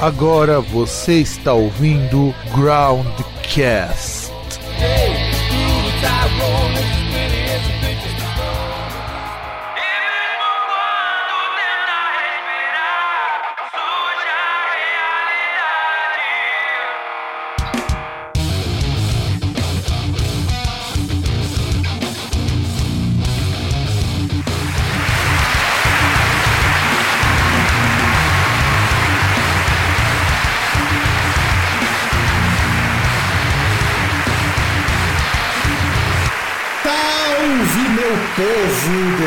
Agora você está ouvindo Groundcast. Salve,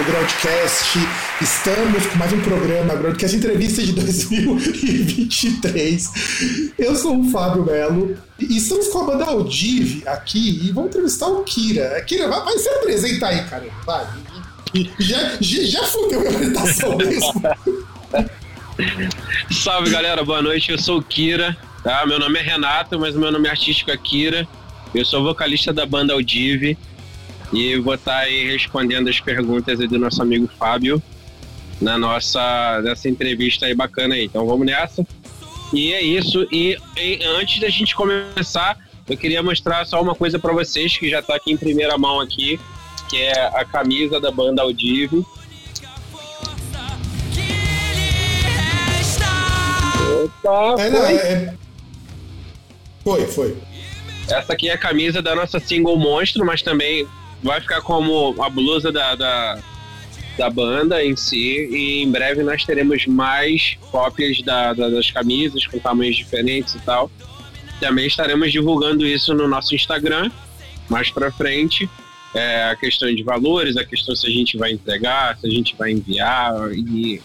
do Groundcast! Estamos com mais um programa, Groundcast Entrevista de 2023. Eu sou o Fábio Melo e estamos com a banda Audive aqui e vamos entrevistar o Kira. Kira, vai, vai se apresentar aí, cara. Vai. Já, já, já fudeu a apresentação mesmo. Salve galera, boa noite. Eu sou o Kira, tá? Meu nome é Renato, mas meu nome artístico é Kira. Eu sou vocalista da banda Audive e vou estar aí respondendo as perguntas aí do nosso amigo Fábio na nossa nessa entrevista aí bacana aí. Então vamos nessa. E é isso. E, e antes da gente começar, eu queria mostrar só uma coisa para vocês que já está aqui em primeira mão aqui, que é a camisa da banda Audive. Opa, É, foi. é- Foi, foi. Essa aqui é a camisa da nossa single Monstro, mas também vai ficar como a blusa da, da, da banda em si. E em breve nós teremos mais cópias da, da- das camisas com tamanhos diferentes e tal. Também estaremos divulgando isso no nosso Instagram mais pra frente. É, a questão de valores, a questão se a gente vai entregar, se a gente vai enviar e.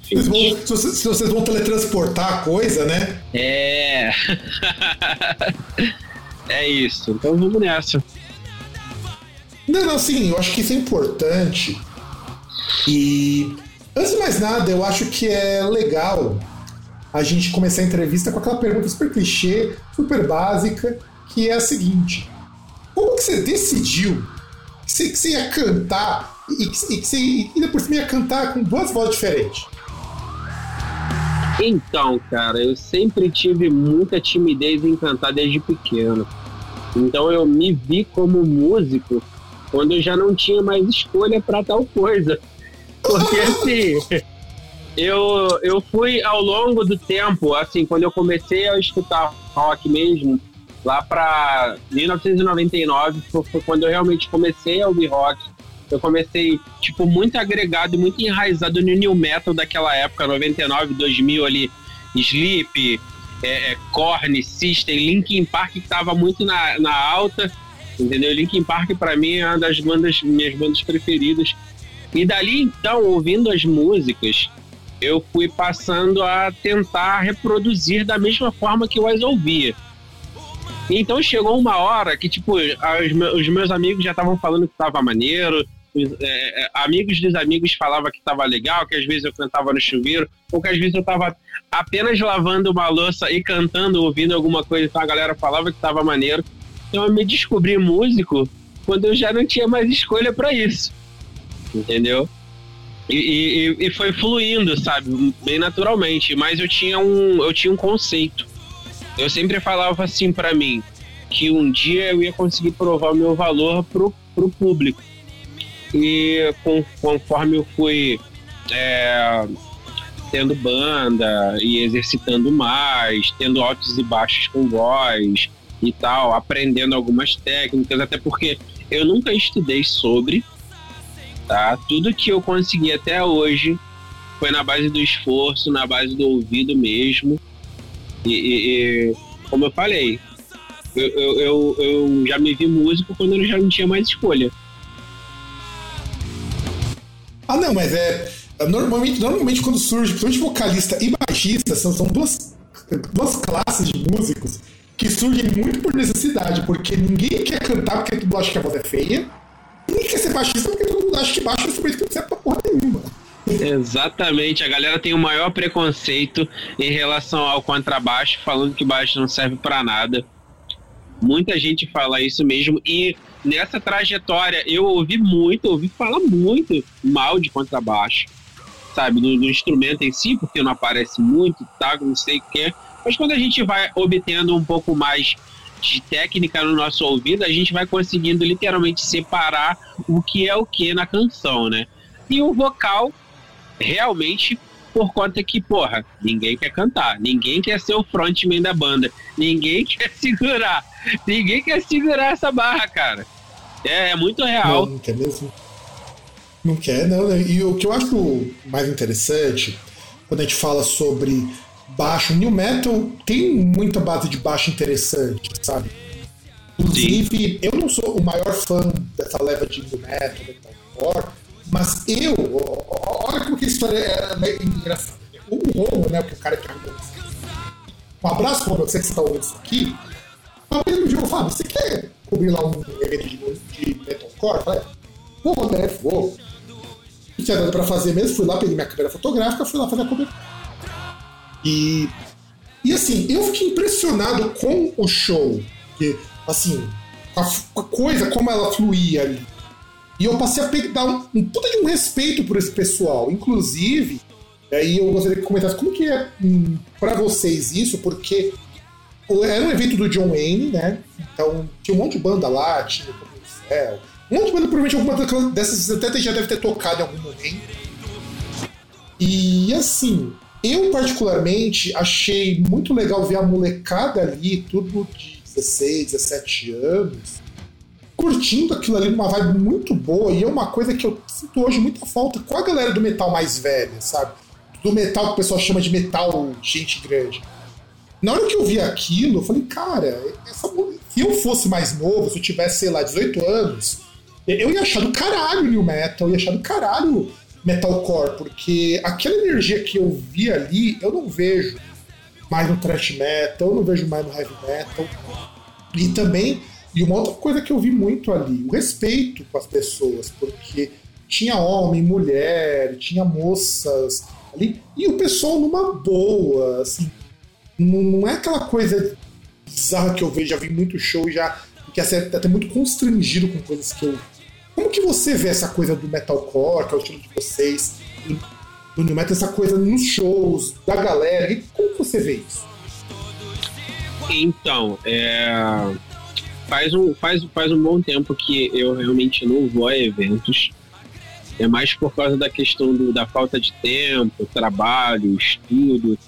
Vocês vão- se, vocês, se vocês vão teletransportar a coisa, né? É. é isso. Então vamos nessa. Não, não, sim, eu acho que isso é importante. E antes de mais nada, eu acho que é legal a gente começar a entrevista com aquela pergunta super clichê, super básica, que é a seguinte: Como que você decidiu que você, que você ia cantar e que, e que você ainda por cima ia cantar com duas vozes diferentes? Então, cara, eu sempre tive muita timidez em cantar desde pequeno. Então eu me vi como músico quando eu já não tinha mais escolha para tal coisa. Porque assim, eu, eu fui ao longo do tempo, assim, quando eu comecei a escutar rock mesmo, lá para 1999, foi, quando eu realmente comecei a ouvir rock. Eu comecei, tipo, muito agregado muito enraizado no new metal daquela época, 99, 2000 ali, Sleep, é, é, Korn, System, Linkin Park que tava muito na, na alta, entendeu? Linkin Park pra mim é uma das bandas, minhas bandas preferidas. E dali então, ouvindo as músicas, eu fui passando a tentar reproduzir da mesma forma que eu as ouvia. Então chegou uma hora que, tipo, os meus amigos já estavam falando que tava maneiro, os, é, é, amigos dos amigos falavam que tava legal, que às vezes eu cantava no chuveiro, ou que às vezes eu tava apenas lavando uma louça e cantando, ouvindo alguma coisa, então a galera falava que tava maneiro. Então eu me descobri músico quando eu já não tinha mais escolha para isso. Entendeu? E, e- e foi fluindo, sabe? Bem naturalmente. Mas eu tinha um, eu tinha um conceito. Eu sempre falava assim pra mim que um dia eu ia conseguir provar o meu valor pro, pro público. E com- conforme eu fui é, tendo banda e exercitando mais, tendo altos e baixos com voz e tal, aprendendo algumas técnicas, até porque eu nunca estudei sobre, tá? Tudo que eu consegui até hoje foi na base do esforço, na base do ouvido mesmo. E, e- e, como eu falei, eu, eu, eu, eu já me vi músico quando eu já não tinha mais escolha. Ah, não, mas é. Normalmente, normalmente quando surge, principalmente vocalista e baixista, são, são duas, duas classes de músicos que surgem muito por necessidade, porque ninguém quer cantar porque todo mundo acha que a voz é feia, ninguém quer ser baixista porque todo mundo acha que baixo é não serve pra porra nenhuma. Exatamente, a galera tem o maior preconceito em relação ao contrabaixo, falando que baixo não serve pra nada. Muita gente fala isso mesmo e nessa trajetória eu ouvi muito, ouvi falar muito mal de contrabaixo. sabe, no, no, instrumento em si, porque não aparece muito, tá, não sei o que. Mas quando a gente vai obtendo um pouco mais de técnica no nosso ouvido, a gente vai conseguindo literalmente separar o que é o que na canção, né? E o vocal, realmente, por conta que, porra, ninguém quer cantar, ninguém quer ser o frontman da banda, ninguém quer segurar, ninguém quer segurar essa barra, cara. É, é muito real. Não, não quer mesmo. Não quer, não. Né? E o que eu acho mais interessante, quando a gente fala sobre baixo, new metal tem muita base de baixo interessante, sabe? Inclusive, Sim. eu não sou o maior fã dessa leva de new metal, metalcore, mas eu, olha como que a história é engraçada. O Romo, né, que é o cara que arrumou Um abraço, Romo, sei que você está ouvindo isso aqui. Mas ele me falou, Fábio, você quer cobrir lá um evento de, de metalcore? Eu falei, vou, né, vou. Não tinha nada pra fazer mesmo, fui lá, peguei minha câmera fotográfica, fui lá fazer a cobertura. E, e assim, eu fiquei impressionado com o show. Porque, assim, a, a coisa, como ela fluía ali. E eu passei a dar um, um puta de um respeito por esse pessoal. Inclusive, aí eu gostaria que comentasse como que é hum, para vocês isso, porque era um evento do John Wayne, né? Então tinha um monte de banda lá, tinha o Céu. Um monte de banda, provavelmente alguma dessas até já deve ter tocado em algum momento. E assim, eu, particularmente, achei muito legal ver a molecada ali, tudo de 16, 17 anos, curtindo aquilo ali numa vibe muito boa. E é uma coisa que eu sinto hoje muita falta com a galera do metal mais velha, sabe? Do metal que o pessoal chama de metal gente grande. Na hora que eu vi aquilo, eu falei, cara, essa... se eu fosse mais novo, se eu tivesse, sei lá, 18 anos, eu ia achar do caralho New Metal, eu ia achar do caralho metalcore, porque aquela energia que eu vi ali, eu não vejo mais no thrash metal, eu não vejo mais no heavy metal. E também, e uma outra coisa que eu vi muito ali, o respeito com as pessoas, porque tinha homem, mulher, tinha moças ali, e o pessoal numa boa, assim, não é aquela coisa bizarra que eu vejo, já vi muito show já que é até muito constrangido com coisas que eu como que você vê essa coisa do metalcore, que é o estilo de vocês, do new metal, essa coisa nos shows, da galera? E como você vê isso? Então, é... faz, um, faz, faz um bom tempo que eu realmente não vou a eventos. É mais por causa da questão do, da falta de tempo, trabalho, estudo.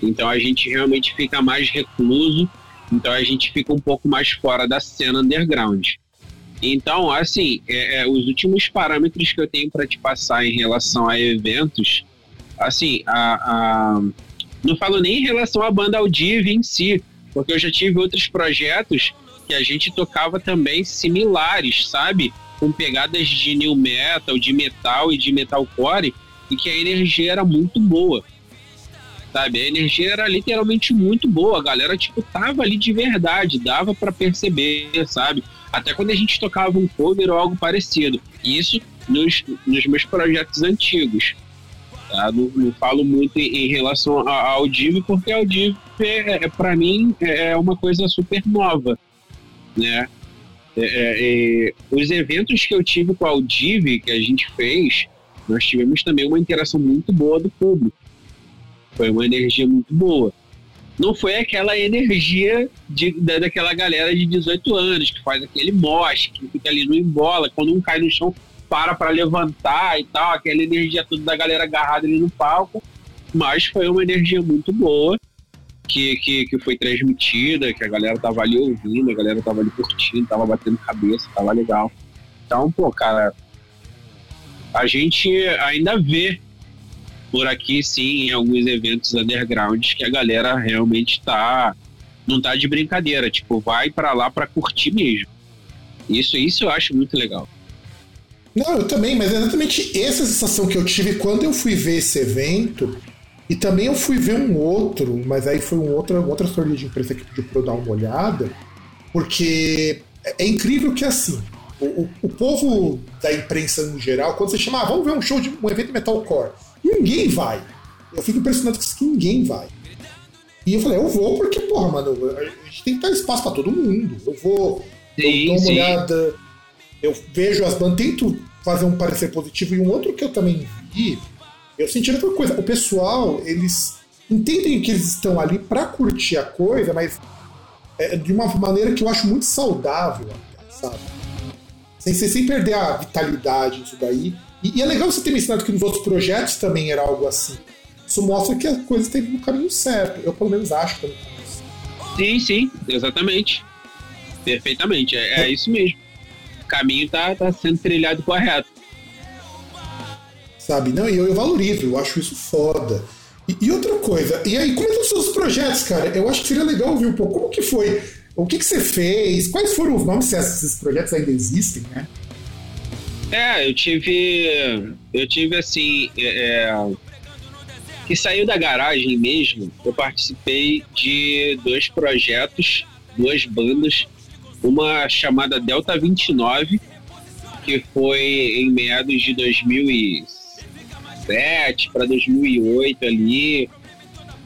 Então a gente realmente fica mais recluso. Então a gente fica um pouco mais fora da cena underground. Então, assim, é, é, os últimos parâmetros que eu tenho para te passar em relação a eventos, assim, a, a, não falo nem em relação à banda Audive em si, porque eu já tive outros projetos que a gente tocava também similares, sabe? Com pegadas de new metal, de metal e de metalcore, e que a energia era muito boa. Sabe? A energia era literalmente muito boa. A galera, tipo, tava ali de verdade, dava para perceber, sabe? Até quando a gente tocava um cover ou algo parecido. Isso nos, nos meus projetos antigos. Tá? Não, não falo muito em, em relação ao Div, porque o Div, é, é, para mim, é, é uma coisa super nova. Né? É, é, é, os eventos que eu tive com a Audiv, que a gente fez, nós tivemos também uma interação muito boa do público. Foi uma energia muito boa não foi aquela energia de, da, daquela galera de 18 anos que faz aquele mosh, que fica ali no embola, quando um cai no chão, para para levantar e tal, aquela energia toda da galera agarrada ali no palco. Mas foi uma energia muito boa que, que, que foi transmitida, que a galera tava ali ouvindo, a galera tava ali curtindo, tava batendo cabeça, tava legal. Então, pô, cara, a gente ainda vê por aqui sim em alguns eventos undergrounds que a galera realmente tá não tá de brincadeira, tipo, vai para lá para curtir mesmo. Isso isso eu acho muito legal. Não, eu também, mas é exatamente essa sensação que eu tive quando eu fui ver esse evento. E também eu fui ver um outro, mas aí foi um outra, outra história de imprensa que pediu pra eu dar uma olhada. Porque é, é incrível que assim, o, o, o, povo da imprensa no geral, quando você chama, ah, vamos ver um show de um evento metalcore. Ninguém vai. Eu fico impressionado com que ninguém vai. E eu falei, eu vou porque, porra, mano, a gente tem que dar espaço pra todo mundo. Eu vou, sim, eu dou uma sim. olhada, eu vejo as bandas, tento fazer um parecer positivo. E um outro que eu também vi Eu senti outra coisa. O pessoal, eles entendem que eles estão ali para curtir a coisa, mas é de uma maneira que eu acho muito saudável, sabe? Sem, sem perder a vitalidade disso daí. E, e, é legal você ter mencionado que nos outros projetos também era algo assim. Isso mostra que a coisa tem no caminho certo. Eu, pelo menos, acho que Sim, sim, exatamente. Perfeitamente, é, é isso mesmo. O caminho tá, tá sendo trilhado correto. Sabe? Não, e eu, eu valorizo, eu acho isso foda. E, e, outra coisa, e aí, como é que são os seus projetos, cara? Eu acho que seria legal ouvir um pouco. Como que foi? O que, que você fez? Quais foram os nomes, se esses projetos ainda existem, né? É, eu tive. Eu tive assim. É, é, que saiu da garagem mesmo, eu participei de dois projetos, duas bandas. Uma chamada Delta 29, que foi em meados de 2006 2007 para 2008 ali.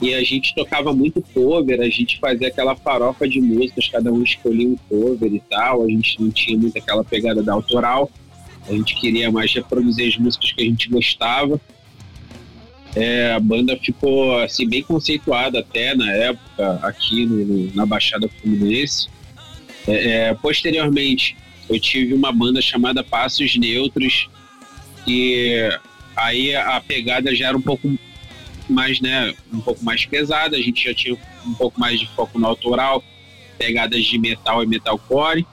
E a gente tocava muito cover, a gente fazia aquela farofa de músicas, cada um escolhia um cover e tal. A gente não tinha muito aquela pegada da autoral. A gente queria mais reproduzir as músicas que a gente gostava. É, a banda ficou assim bem conceituada até na época aqui no, na Baixada Fluminense. É, é, posteriormente, eu tive uma banda chamada Passos Neutros, que aí a pegada já era um pouco mais, né, um pouco mais pesada, a gente já tinha um pouco mais de foco no autoral, pegadas de metal e metalcore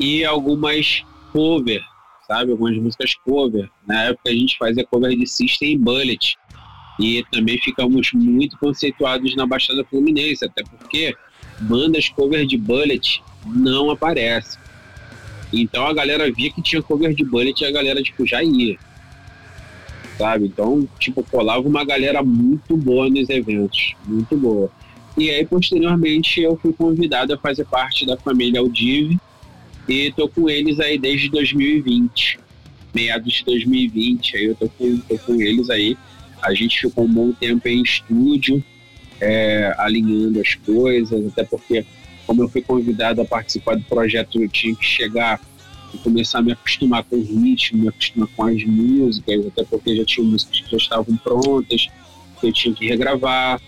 e algumas cover, sabe, algumas músicas cover. Na época a gente fazia cover de System Bullet e também ficamos muito conceituados na Baixada Fluminense, até porque bandas cover de Bullet não aparecem. Então a galera via que tinha cover de Bullet e a galera tipo já ia sabe? Então, tipo, colava uma galera muito boa nos eventos, muito boa. E aí, posteriormente, eu fui convidado a fazer parte da família Audive e tô com eles aí desde 2020, meados de 2020, aí eu tô com, tô com eles aí. A gente ficou um bom tempo em estúdio, é, alinhando as coisas, até porque, como eu fui convidado a participar do projeto, eu tinha que chegar começar a me acostumar com o ritmo, me acostumar com as músicas, até porque já tinha músicas que já estavam prontas, que eu tinha que regravar.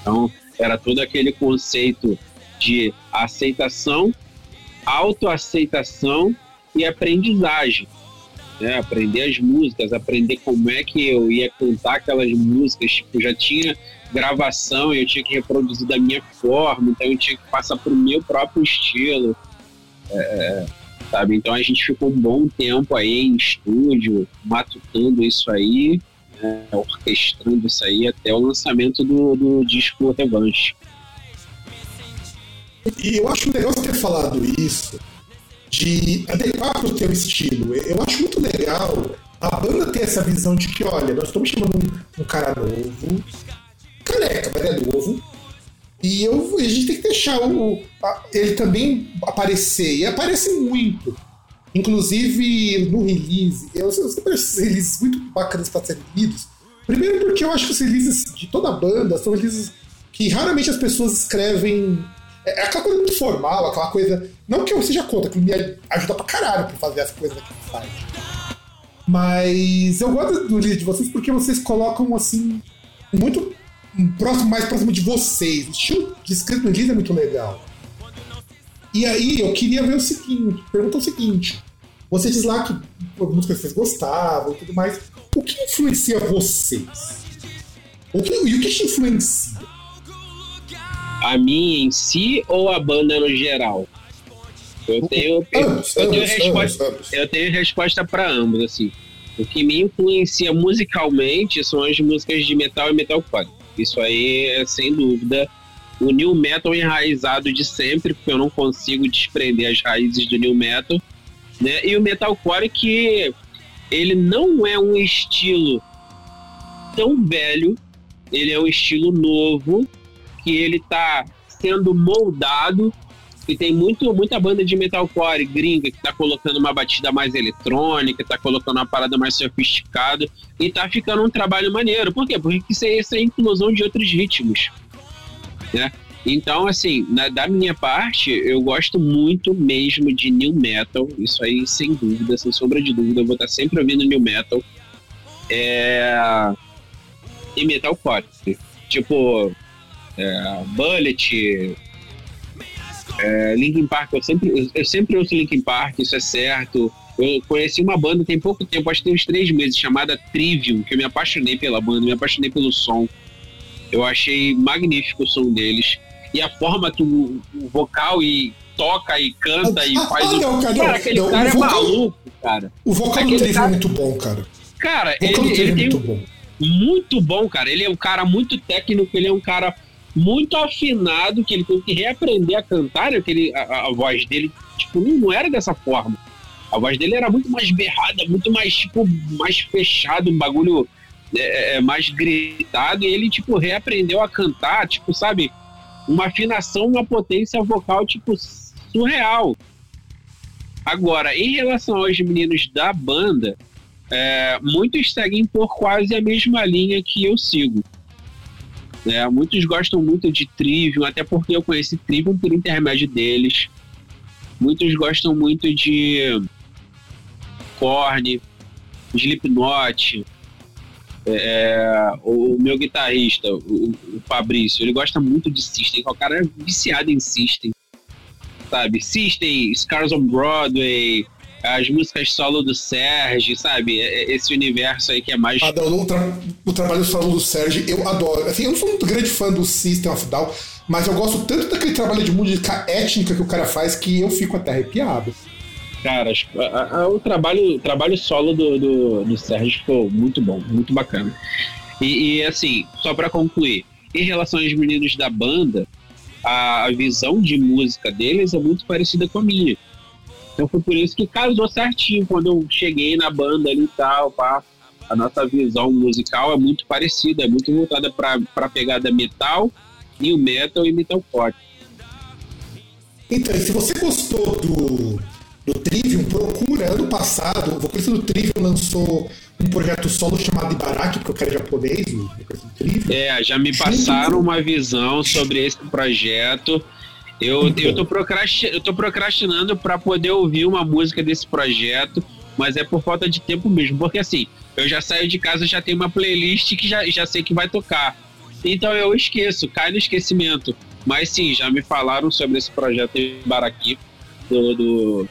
Então, era todo aquele conceito de aceitação, autoaceitação e aprendizagem. Né? Aprender as músicas, aprender como é que eu ia cantar aquelas músicas. Tipo, já tinha gravação e eu tinha que reproduzir da minha forma, então eu tinha que passar para o meu próprio estilo. É, sabe? Então a gente ficou um bom tempo aí em estúdio, matutando isso aí, né, orquestrando isso aí até o lançamento do, do disco Revanche. E eu acho legal você ter falado isso, de adequar para o teu estilo. Eu acho muito legal a banda ter essa visão de que, olha, nós estamos chamando um, cara novo, careca, mas é novo, e eu, a gente tem que deixar o, ele também aparecer. E aparece muito. Inclusive no release. Eu, eu sempre acho releases muito bacanas para serem lidos. Primeiro porque eu acho que os releases de toda a banda são releases que raramente as pessoas escrevem. É, é aquela coisa muito formal, aquela coisa. Não que eu seja contra, que me ajuda pra caralho pra fazer as coisas aqui no site. Mas eu gosto do release de vocês porque vocês colocam assim. Muito próximo, mais próximo de vocês. O estilo de escrito no inglês é muito legal. E aí eu queria ver o seguinte, perguntar o seguinte. Você diz lá que músicas vocês gostavam e tudo mais. O que influencia vocês? O que, e o que te influencia? A mim em si ou a banda no geral? Eu tenho, eu, ambos, eu, tenho ambos, resposta, ambos, eu tenho resposta para ambos, assim. O que me influencia musicalmente são as músicas de metal e metalcore. Isso aí é sem dúvida o new metal enraizado de sempre, porque eu não consigo desprender as raízes do new metal, né? E o metalcore que ele não é um estilo tão velho, ele é um estilo novo que ele está sendo moldado e tem muito, muita banda de metalcore gringa que tá colocando uma batida mais eletrônica, tá colocando uma parada mais sofisticada e tá ficando um trabalho maneiro. Por quê? Porque isso é, isso é a inclusão de outros ritmos, né? Então, assim, na, da minha parte, eu gosto muito mesmo de new metal. Isso aí, sem dúvida, sem sombra de dúvida, eu vou estar sempre ouvindo new metal. é, e metalcore. Tipo, é, Bullet, é, Linkin Park, eu sempre, eu sempre ouço Linkin Park, isso é certo. Eu conheci uma banda tem pouco tempo, acho que tem uns três meses, chamada Trivium, que eu me apaixonei pela banda, me apaixonei pelo som. Eu achei magnífico o som deles. E a forma que o, o vocal e toca e canta ah, e faz. Ah, não, cara, cara aquele não, cara é vocal, maluco, cara. O vocal do Trivium é muito bom, cara. Cara, ele, ele é muito bom. Muito bom, cara. Ele é um cara muito técnico, ele é um cara muito afinado, que ele tem que reaprender a cantar, né? Ele, a, a voz dele, tipo, não era dessa forma. A voz dele era muito mais berrada, muito mais, tipo, mais fechado, um bagulho é, é, mais gritado. E ele, tipo, reaprendeu a cantar, tipo, sabe? Uma afinação, uma potência vocal, tipo, surreal. Agora, em relação aos meninos da banda, é, muitos seguem por quase a mesma linha que eu sigo. É, muitos gostam muito de Trivium, até porque eu conheci Trivium por intermédio deles. Muitos gostam muito de Korn, Slipknot, é, o meu guitarrista, o, o, Fabrício, ele gosta muito de System, o cara é viciado em System, sabe? System, Scars on Broadway, as músicas solo do Sérgio, sabe? É, é, esse universo aí que é mais. Não, o, tra o trabalho solo do Sérgio, eu adoro. Assim, eu não sou muito grande fã do System of Down, mas eu gosto tanto daquele trabalho de música étnica que o cara faz que eu fico até arrepiado. Cara, a, a, o, trabalho, o trabalho solo do, do, do Sérgio ficou muito bom, muito bacana. E, e assim, só para concluir, em relação aos meninos da banda, a, a visão de música deles é muito parecida com a minha. Então foi por isso que casou certinho quando eu cheguei na banda ali e tal, pá. A nossa visão musical é muito parecida, é muito voltada para a pegada metal, e o metal e metalcore. Então, se você gostou do, do Trivium, procura. Ano passado, o vocalista do Trivium lançou um projeto solo chamado Ibaraki, porque eu quero japonês, o vocalista do Trivium. É, já me passaram uma visão sobre esse projeto. Eu, então. eu, tô procrastinando, eu tô procrastinando para poder ouvir uma música desse projeto, mas é por falta de tempo mesmo. Porque assim, eu já saio de casa, já tenho uma playlist que já, já sei que vai tocar. Então eu esqueço, cai no esquecimento. Mas sim, já me falaram sobre esse projeto em Baraqui, do, do,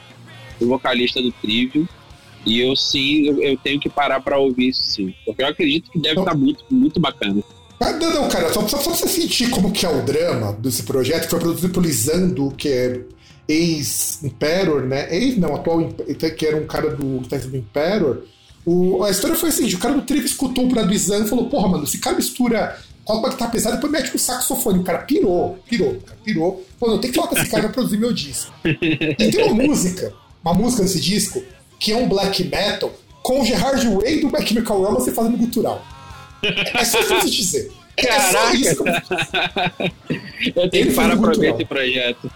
do, vocalista do Trivium. E eu sim, eu, eu tenho que parar para ouvir isso sim. Porque eu acredito que deve estar tá muito, muito bacana. Ah, não, não, cara, só, só, só você sentir como que é o drama desse projeto, que foi produzido por Lisando, que é ex-Imperor, né? Ex, não, atual, que era um cara do guitarrista do Imperor. O, a história foi assim: o cara do Triv escutou o do Izan e falou: Porra, mano, esse cara mistura coloca que tá pesado, depois mete um saxofone. O cara pirou, pirou, cara, pirou. Falou: Tem que falar com esse cara pra produzir meu disco. E tem uma música, uma música nesse disco, que é um black metal, com o Gerard Way do My Chemical Romance fazendo gutural. É só isso dizer. É Caraca! Isso. Eu tenho que parar pra ver esse projeto.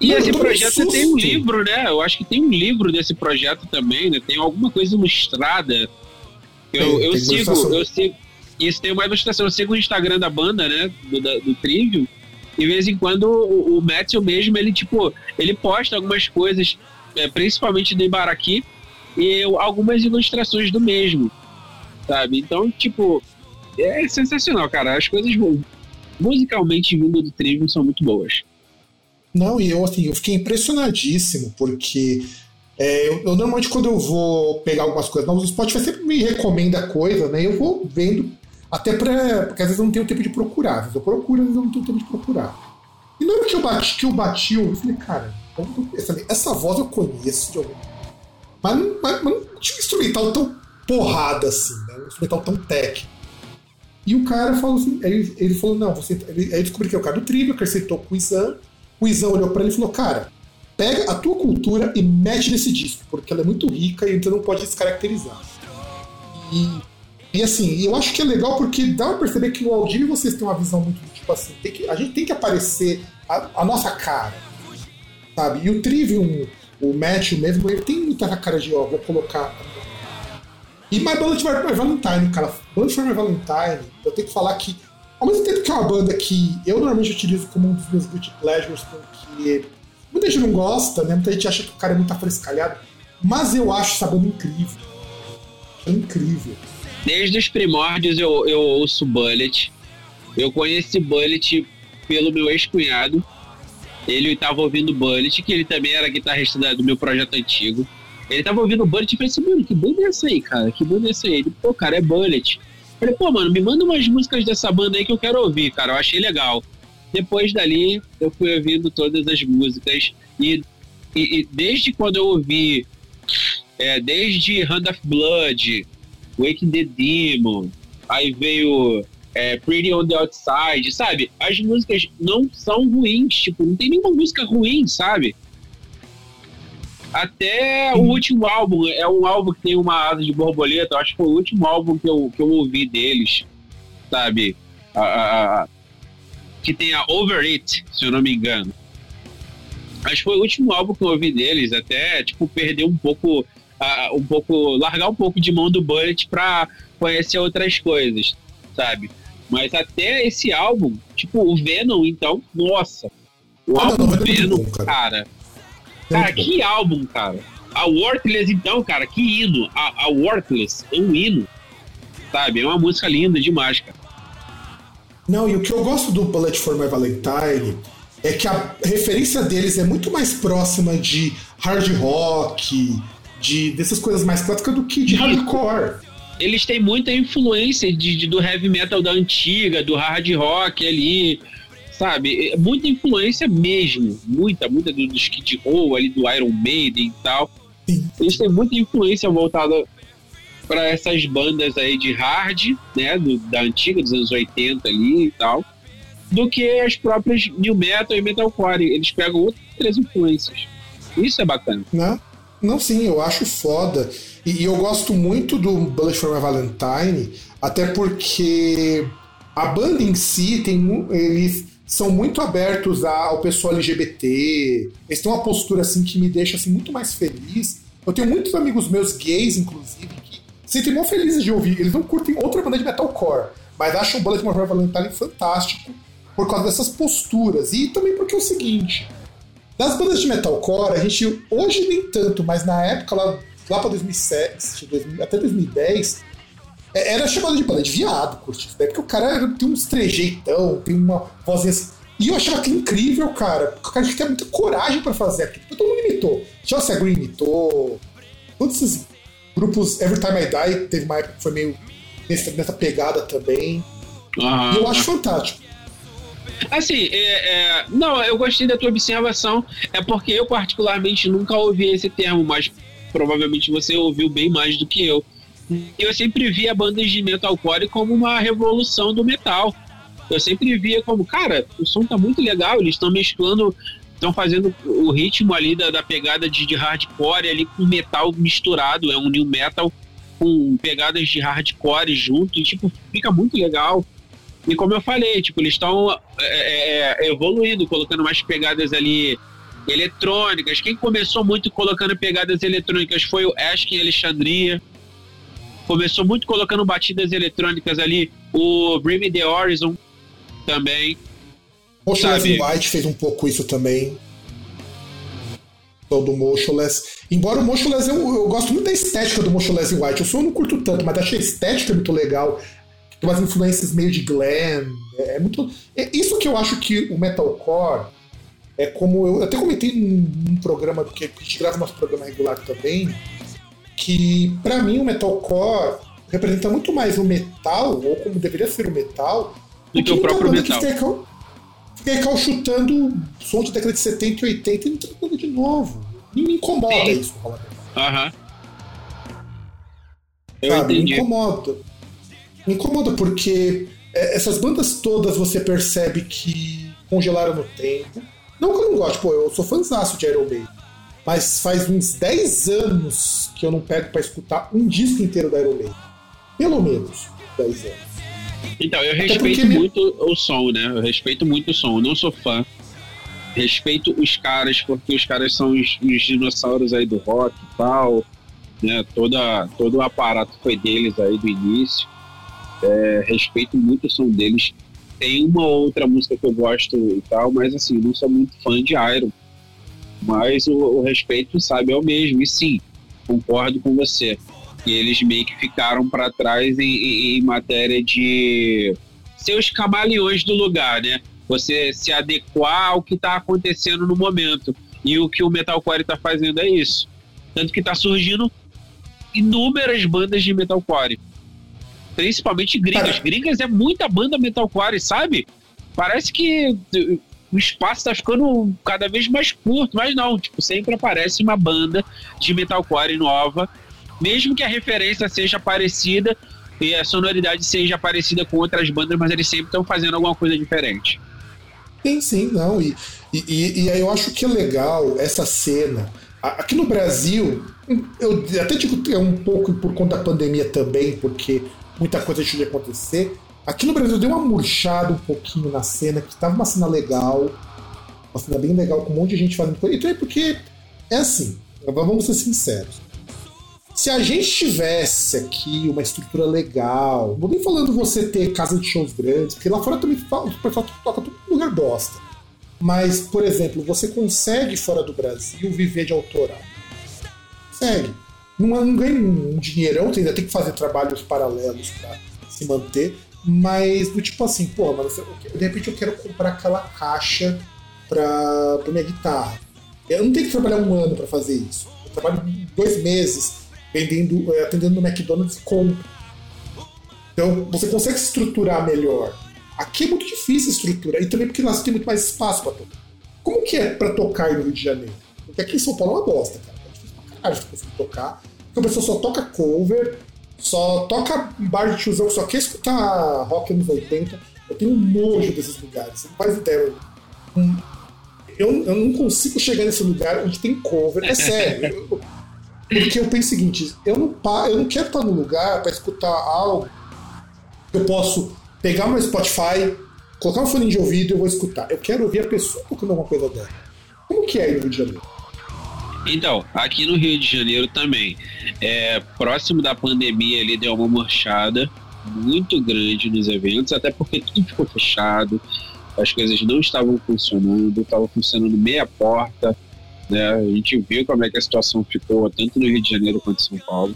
E esse projeto tem um livro, né? Eu acho que tem um livro desse projeto também, né? Tem alguma coisa ilustrada. Eu, tem, eu tem sigo, eu sigo. Isso tem uma ilustração. Eu sigo o Instagram da banda, né? Do, da, do Trivium. E de vez em quando o, o Matthew mesmo, ele, tipo, ele posta algumas coisas, é, principalmente do Ibaraki, e algumas ilustrações do mesmo sabe? Então, tipo, é sensacional, cara. As coisas musicalmente vindo do Trivium são muito boas. Não, e eu assim, eu fiquei impressionadíssimo, porque é, eu, eu, normalmente quando eu vou pegar algumas coisas novas, o Spotify sempre me recomenda coisa, né? Eu vou vendo, até pra. Porque às vezes eu não tenho tempo de procurar. Às vezes eu procuro, às vezes eu não tenho tempo de procurar. E na hora que eu bati, que eu bati, eu falei, cara, essa, essa voz eu conheço de algum. Mas, mas, mas não tinha um instrumental tão porrada assim, né? Um instrumental tão técnico. E o cara falou assim, ele, ele falou, não, você. Ele, aí descobriu que é o cara do que acertou com o Izan. O Izan olhou para ele e falou, cara, pega a tua cultura e mete nesse disco, porque ela é muito rica e você não pode descaracterizar. E, e assim, eu acho que é legal porque dá pra perceber que o Aldir e vocês têm uma visão muito tipo assim, que, a gente tem que aparecer a, a nossa cara. Sabe? E o Trivium, o Matthew mesmo, ele tem muita cara de, ó, vou colocar e My Bullet for My Valentine, cara. Bullet for My Valentine, eu tenho que falar que, ao mesmo tempo que é uma banda que eu normalmente utilizo como um dos meus guilty pleasures, porque muita gente não gosta, né? Muita gente acha que o cara é muito afrescalhado, mas eu acho essa banda incrível. É incrível. Desde os primórdios eu, eu ouço Bullet. Eu conheci Bullet pelo meu ex-cunhado. Ele estava ouvindo Bullet, que ele também era guitarrista do meu projeto antigo. Ele tava ouvindo Bullet e falei assim, mano, que banda é essa aí, cara? Que banda é essa aí? Ele, pô, cara, é Bullet. Eu falei, pô, mano, me manda umas músicas dessa banda aí que eu quero ouvir, cara. Eu achei legal. Depois dali, eu fui ouvindo todas as músicas. E, e, e desde quando eu ouvi, é, desde Hand of Blood, Waking the Demon, aí veio é, Pretty on the Outside, sabe? As músicas não são ruins, tipo, não tem nenhuma música ruim, sabe? Até o último álbum, é um álbum que tem uma asa de borboleta, acho que foi o último álbum que eu, que eu ouvi deles, sabe? A, a, a, que tem a Over It, se eu não me engano. Acho que foi o último álbum que eu ouvi deles, até, tipo, perder um pouco, um pouco, largar um pouco de mão do Bullet pra conhecer outras coisas, sabe? Mas até esse álbum, tipo, o Venom, então, nossa. O ah, álbum não, é Venom, bom, cara. cara Cara, que álbum, cara. A Worthless, então, cara, que hino. A, a Worthless é um hino. Sabe? É uma música linda demais, cara. Não, e o que eu gosto do Bullet for My Valentine é que a referência deles é muito mais próxima de hard rock, de dessas coisas mais clássicas do que de hardcore. Eles têm muita influência de, de, do heavy metal da antiga, do hard rock ali, sabe? É muita influência mesmo, muita, muita do, do Skid Row ali, do Iron Maiden e tal. Eles têm muita influência voltada para essas bandas aí de hard, né, do, da antiga, dos anos 80 ali e tal, do que as próprias new metal e metalcore. Eles pegam outras influências. Isso é bacana. Não, não sim, eu acho foda. E, e eu gosto muito do Bullet for My Valentine, até porque a banda em si tem eles são muito abertos ao pessoal LGBT. Eles têm uma postura assim que me deixa assim muito mais feliz. Eu tenho muitos amigos meus gays, inclusive, que se sentem muito felizes de ouvir. Eles não curtem outra banda de metalcore, mas acham o Bullet for Valentine fantástico por causa dessas posturas. E também porque é o seguinte: das bandas de metalcore, a gente hoje nem tanto, mas na época lá, lá para 2007, 2000, até 2010, é, era chamado de banda de viado, curte isso daí, porque o cara tem uns trejeitão, tem uma assim. E eu achava aquilo incrível, cara. O cara tinha muita coragem para fazer aquilo. Todo mundo imitou. Chelsea Green imitou. Todos esses grupos, Every Time I Die, teve uma época que foi meio nessa, nessa pegada também. Ah, e eu acho fantástico. Assim, é, é, não, eu gostei da tua observação. É porque eu, particularmente, nunca ouvi esse termo, mas provavelmente você ouviu bem mais do que eu. Eu sempre via bandas de metalcore como uma revolução do metal. Eu sempre via como, cara, o som tá muito legal, eles estão mesclando, estão fazendo o ritmo ali da, da pegada de, de, hardcore ali com metal misturado, é um new metal com pegadas de hardcore junto, e tipo, fica muito legal. E como eu falei, tipo, eles estão é, é, é, evoluindo, colocando mais pegadas ali eletrônicas. Quem começou muito colocando pegadas eletrônicas foi o Ash em Alexandria começou muito colocando batidas eletrônicas ali. O Bring Me The Horizon também. Motionless White fez um pouco isso também. Do Motionless. Embora o Motionless, eu, eu gosto muito da estética do Motionless White. Eu só não curto tanto, mas achei a estética muito legal. Tem umas influências meio de glam. É, é muito. É isso que eu acho que o metalcore é como. Eu até comentei num, num programa, porque a gente grava nosso programa regular também que para mim o metalcore representa muito mais o metal, ou como deveria ser o metal, do que o próprio metal. Que fica, fica chutando som de década de 70 e 80 e não tocando de novo. E me incomoda Sim. isso, Aham. Eu Sabe, entendi. Me incomoda. Me incomoda porque é, essas bandas todas você percebe que congelaram no tempo. Não que eu não gosto, pô, eu sou fãzaço de Iron Maiden. Mas faz uns 10 anos que eu não pego para escutar um disco inteiro da Iron Maiden. Pelo menos 10 anos. Então, eu respeito muito o som, né? Eu respeito muito o som. Eu não sou fã. Respeito os caras, porque os caras são os, os dinossauros aí do rock e tal. Né? Toda, todo o aparato foi deles aí do início. É, respeito muito o som deles. Tem uma outra música que eu gosto e tal, mas assim, não sou muito fã de Iron. Mas o, o respeito, sabe, é o mesmo. E sim, concordo com você. E eles meio que ficaram para trás em, em, em, matéria de ser os camaleões do lugar, né? Você se adequar ao que está acontecendo no momento. E o que o metalcore está fazendo é isso. Tanto que está surgindo inúmeras bandas de metalcore. Principalmente gringas. Gringas é muita banda metalcore, sabe? Parece que o espaço tá ficando cada vez mais curto, mas não, tipo, sempre aparece uma banda de metalcore nova, mesmo que a referência seja parecida e a sonoridade seja parecida com outras bandas, mas eles sempre estão fazendo alguma coisa diferente. Sim, sim, não. E, e, e, eu acho que é legal essa cena. Aqui no Brasil, eu até digo que é um pouco por conta da pandemia também, porque muita coisa deixou de acontecer. Aqui no Brasil deu uma murchada um pouquinho na cena, que tava uma cena legal, uma cena bem legal, com um monte de gente fazendo coisa. Então é porque é assim, vamos ser sinceros. Se a gente tivesse aqui uma estrutura legal, não nem falando você ter casa de shows grandes, porque lá fora também o pessoal toca todo lugar bosta. Mas, por exemplo, você consegue fora do Brasil viver de autoral. Consegue. Não, não ganha um, dinheirão, você ainda tem que fazer trabalhos paralelos para se manter. Mas do tipo assim, pô, mano, de repente eu quero comprar aquela caixa pra, pra minha guitarra. Eu não tenho que trabalhar um ano para fazer isso. Eu trabalho dois meses vendendo, eh, atendendo no McDonald's com. Então você consegue se estruturar melhor. Aqui é muito difícil estruturar, e também porque lá você tem muito mais espaço para tocar. Como que é para tocar no Rio de Janeiro? Porque aqui em São Paulo é uma bosta, cara. É difícil pra caralho você conseguir tocar. Porque a pessoa só toca cover, só toca bar de tiozão que só quer escutar rock anos 80. Eu tenho nojo desses lugares, não faz ideia. Eu, eu não consigo chegar nesse lugar onde tem cover, é sério. porque eu penso o seguinte: eu não, eu não quero estar no lugar para escutar algo que eu posso pegar meu Spotify, colocar um fone de ouvido e eu vou escutar. Eu quero ouvir a pessoa tocando alguma coisa dela. Como que é aí no Rio de Janeiro? Então, aqui no Rio de Janeiro também. É, próximo da pandemia ali deu uma murchada muito grande nos eventos, até porque tudo ficou fechado, as coisas não estavam funcionando, estavam funcionando meia porta. Né? A gente viu como é que a situação ficou, tanto no Rio de Janeiro quanto em São Paulo.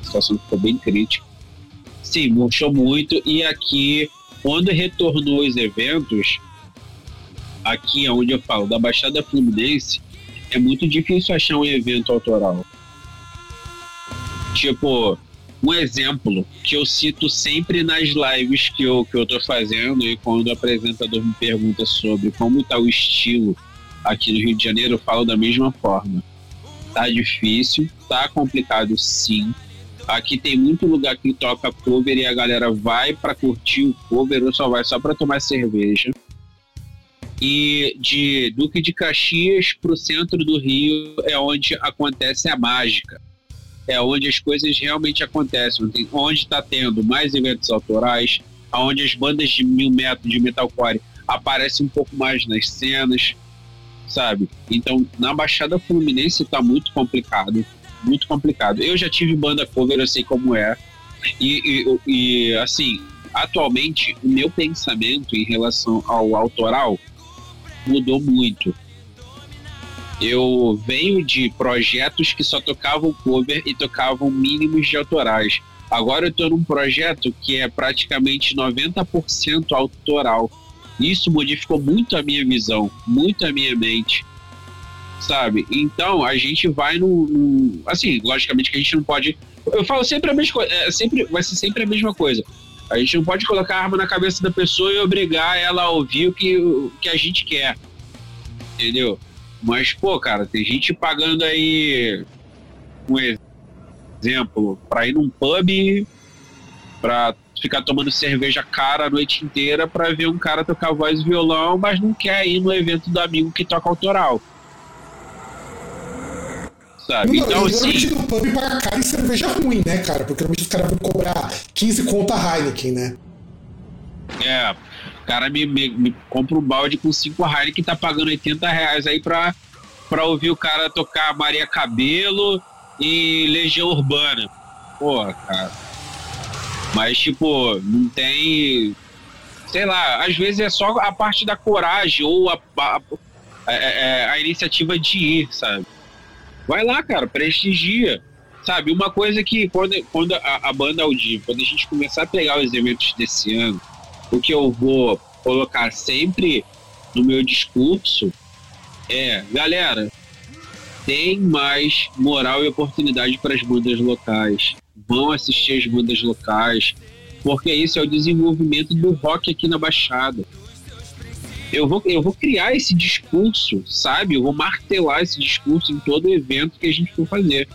A situação ficou bem crítica. Sim, murchou muito, e aqui, quando retornou os eventos, aqui é onde eu falo, da Baixada Fluminense, é muito difícil achar um evento autoral. Tipo, um exemplo que eu cito sempre nas lives que eu, que eu tô fazendo e quando o apresentador me pergunta sobre como tá o estilo aqui no Rio de Janeiro, eu falo da mesma forma. Tá difícil, tá complicado sim. Aqui tem muito lugar que toca cover e a galera vai para curtir o cover ou só vai só para tomar cerveja. E de Duque de Caxias para o centro do Rio é onde acontece a mágica. É onde as coisas realmente acontecem, onde está tendo mais eventos autorais, onde as bandas de mil metros de metalcore aparecem um pouco mais nas cenas, sabe? Então, na Baixada Fluminense está muito complicado, muito complicado. Eu já tive banda cover, eu sei como é. E, e, e assim, atualmente, o meu pensamento em relação ao autoral mudou muito. Eu venho de projetos que só tocavam cover e tocavam mínimos de autorais. Agora eu estou num projeto que é praticamente 90% autoral. Isso modificou muito a minha visão, muito a minha mente, sabe? Então a gente vai no, no assim, logicamente que a gente não pode. Eu falo sempre a mesma coisa, é, sempre vai ser sempre a mesma coisa. A gente não pode colocar a arma na cabeça da pessoa e obrigar ela a ouvir o que, o que a gente quer. Entendeu? Mas, pô, cara, tem gente pagando aí um exemplo, pra ir num pub pra ficar tomando cerveja cara a noite inteira pra ver um cara tocar voz e violão, mas não quer ir no evento do amigo que toca autoral. Sabe? Não, então, assim. no pub paga e cerveja ruim, né, cara? Porque normalmente os caras vão cobrar 15 conta Heineken, né? É, o cara me, me, me compra um balde com 5 Heineken tá pagando 80 reais aí pra, pra ouvir o cara tocar Maria Cabelo e Legião Urbana. Pô, cara. Mas, tipo, não tem. Sei lá, às vezes é só a parte da coragem ou a, a, a, é, é, a iniciativa de ir, sabe? Vai lá, cara, prestigia. Sabe, uma coisa que quando, quando a, a banda Audível, quando a gente começar a pegar os eventos desse ano, o que eu vou colocar sempre no meu discurso é, galera, tem mais moral e oportunidade para as bandas locais. Vão assistir as bandas locais, porque isso é o desenvolvimento do rock aqui na Baixada. Eu vou, eu vou criar esse discurso, sabe? Eu vou martelar esse discurso em todo evento que a gente for fazer.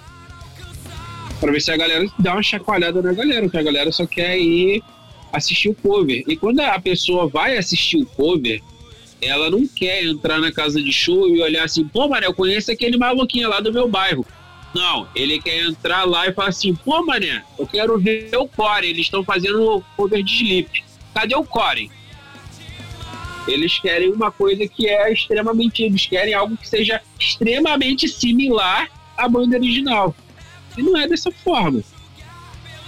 Para ver se a galera dá uma chacoalhada na galera, porque a galera só quer ir assistir o cover. E quando a pessoa vai assistir o cover, ela não quer entrar na casa de show e olhar assim, pô, mané, eu conheço aquele maluquinho lá do meu bairro. Não, ele quer entrar lá e falar assim, pô, mané, eu quero ver o Core, eles estão fazendo cover de Sleep. Cadê o Core? Eles querem uma coisa que é extremamente. Eles querem algo que seja extremamente similar à banda original. E não é dessa forma.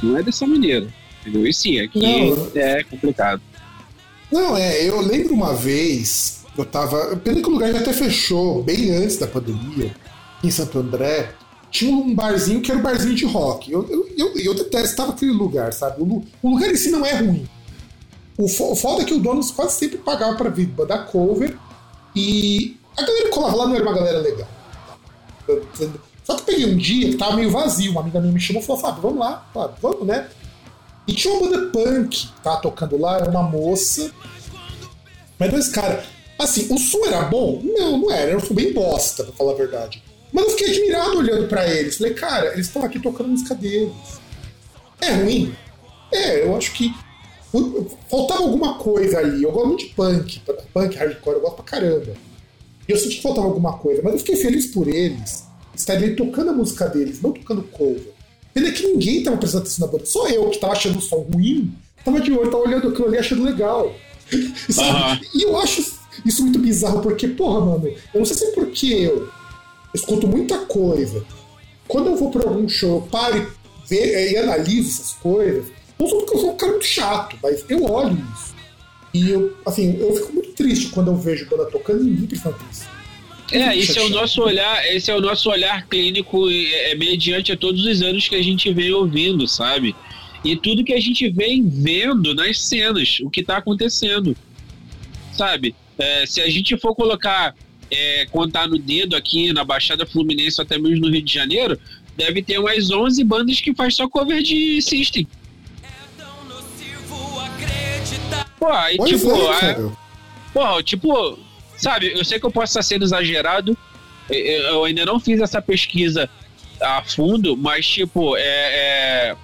Não é dessa maneira. Entendeu? E sim, aqui não. é complicado. Não, é, eu lembro uma vez, eu tava. Pelo que o lugar já até fechou, bem antes da pandemia, em Santo André, tinha um barzinho que era um barzinho de rock. Eu, eu, eu, eu detestava aquele lugar, sabe? O, o, lugar em si não é ruim. O, foda é que o dono quase sempre pagava pra vir banda cover e a galera que colava lá não era uma galera legal. Só que eu peguei um dia que tava meio vazio, uma amiga minha me chamou e falou: Fábio, vamos lá, Fábio, vamos, né? E tinha uma banda punk que tava tocando lá, era uma moça. Mas dois caras. Assim, o som era bom? Não, não era. Era um som bem bosta, pra falar a verdade. Mas eu fiquei admirado olhando para eles. Falei, cara, eles estão aqui tocando música deles. É ruim? É, eu acho que faltava alguma coisa ali. Eu gosto muito de punk, punk, hardcore, eu gosto pra caramba. E eu senti que faltava alguma coisa, mas eu fiquei feliz por eles estarem tocando a música deles, não tocando cover. Pena que ninguém tava prestando atenção na banda. Só eu, que tava achando o som ruim, tava de olho, tava olhando aquilo ali achando legal. Uhum. E eu acho isso muito bizarro, porque, porra, mano, eu não sei se é porque eu escuto muita coisa. Quando eu vou pra algum show, eu paro e, ver, e analiso essas coisas, não sou porque eu sou um cara muito chato, mas eu olho isso. E eu, assim, eu fico muito triste quando eu vejo banda tocando e ninguém atenção. É, esse é o nosso olhar, esse é o nosso olhar clínico é, mediante a todos os anos que a gente vem ouvindo, sabe? E tudo que a gente vem vendo nas cenas, o que está acontecendo, sabe? É, se a gente for colocar, é, contar no dedo aqui na Baixada Fluminense, até mesmo no Rio de Janeiro, deve ter umas 11 bandas que faz só cover de System. Pô, aí, tipo, é, pô, tipo, Sabe, eu sei que eu posso estar sendo exagerado, eu ainda não fiz essa pesquisa a fundo, mas, tipo, é, é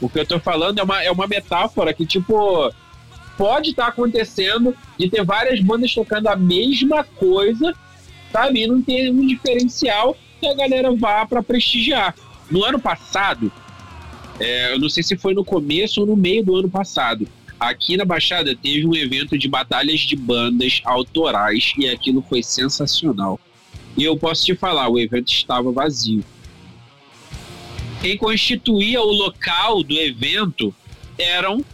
o que eu tô falando é uma, é uma metáfora que, tipo, pode estar acontecendo de ter várias bandas tocando a mesma coisa, sabe? E não ter um diferencial que a galera vá para prestigiar. No ano passado, é, eu não sei se foi no começo ou no meio do ano passado, Aqui na Baixada teve um evento de batalhas de bandas autorais e aquilo foi sensacional. E eu posso te falar, o evento estava vazio. Quem constituía o local do evento eram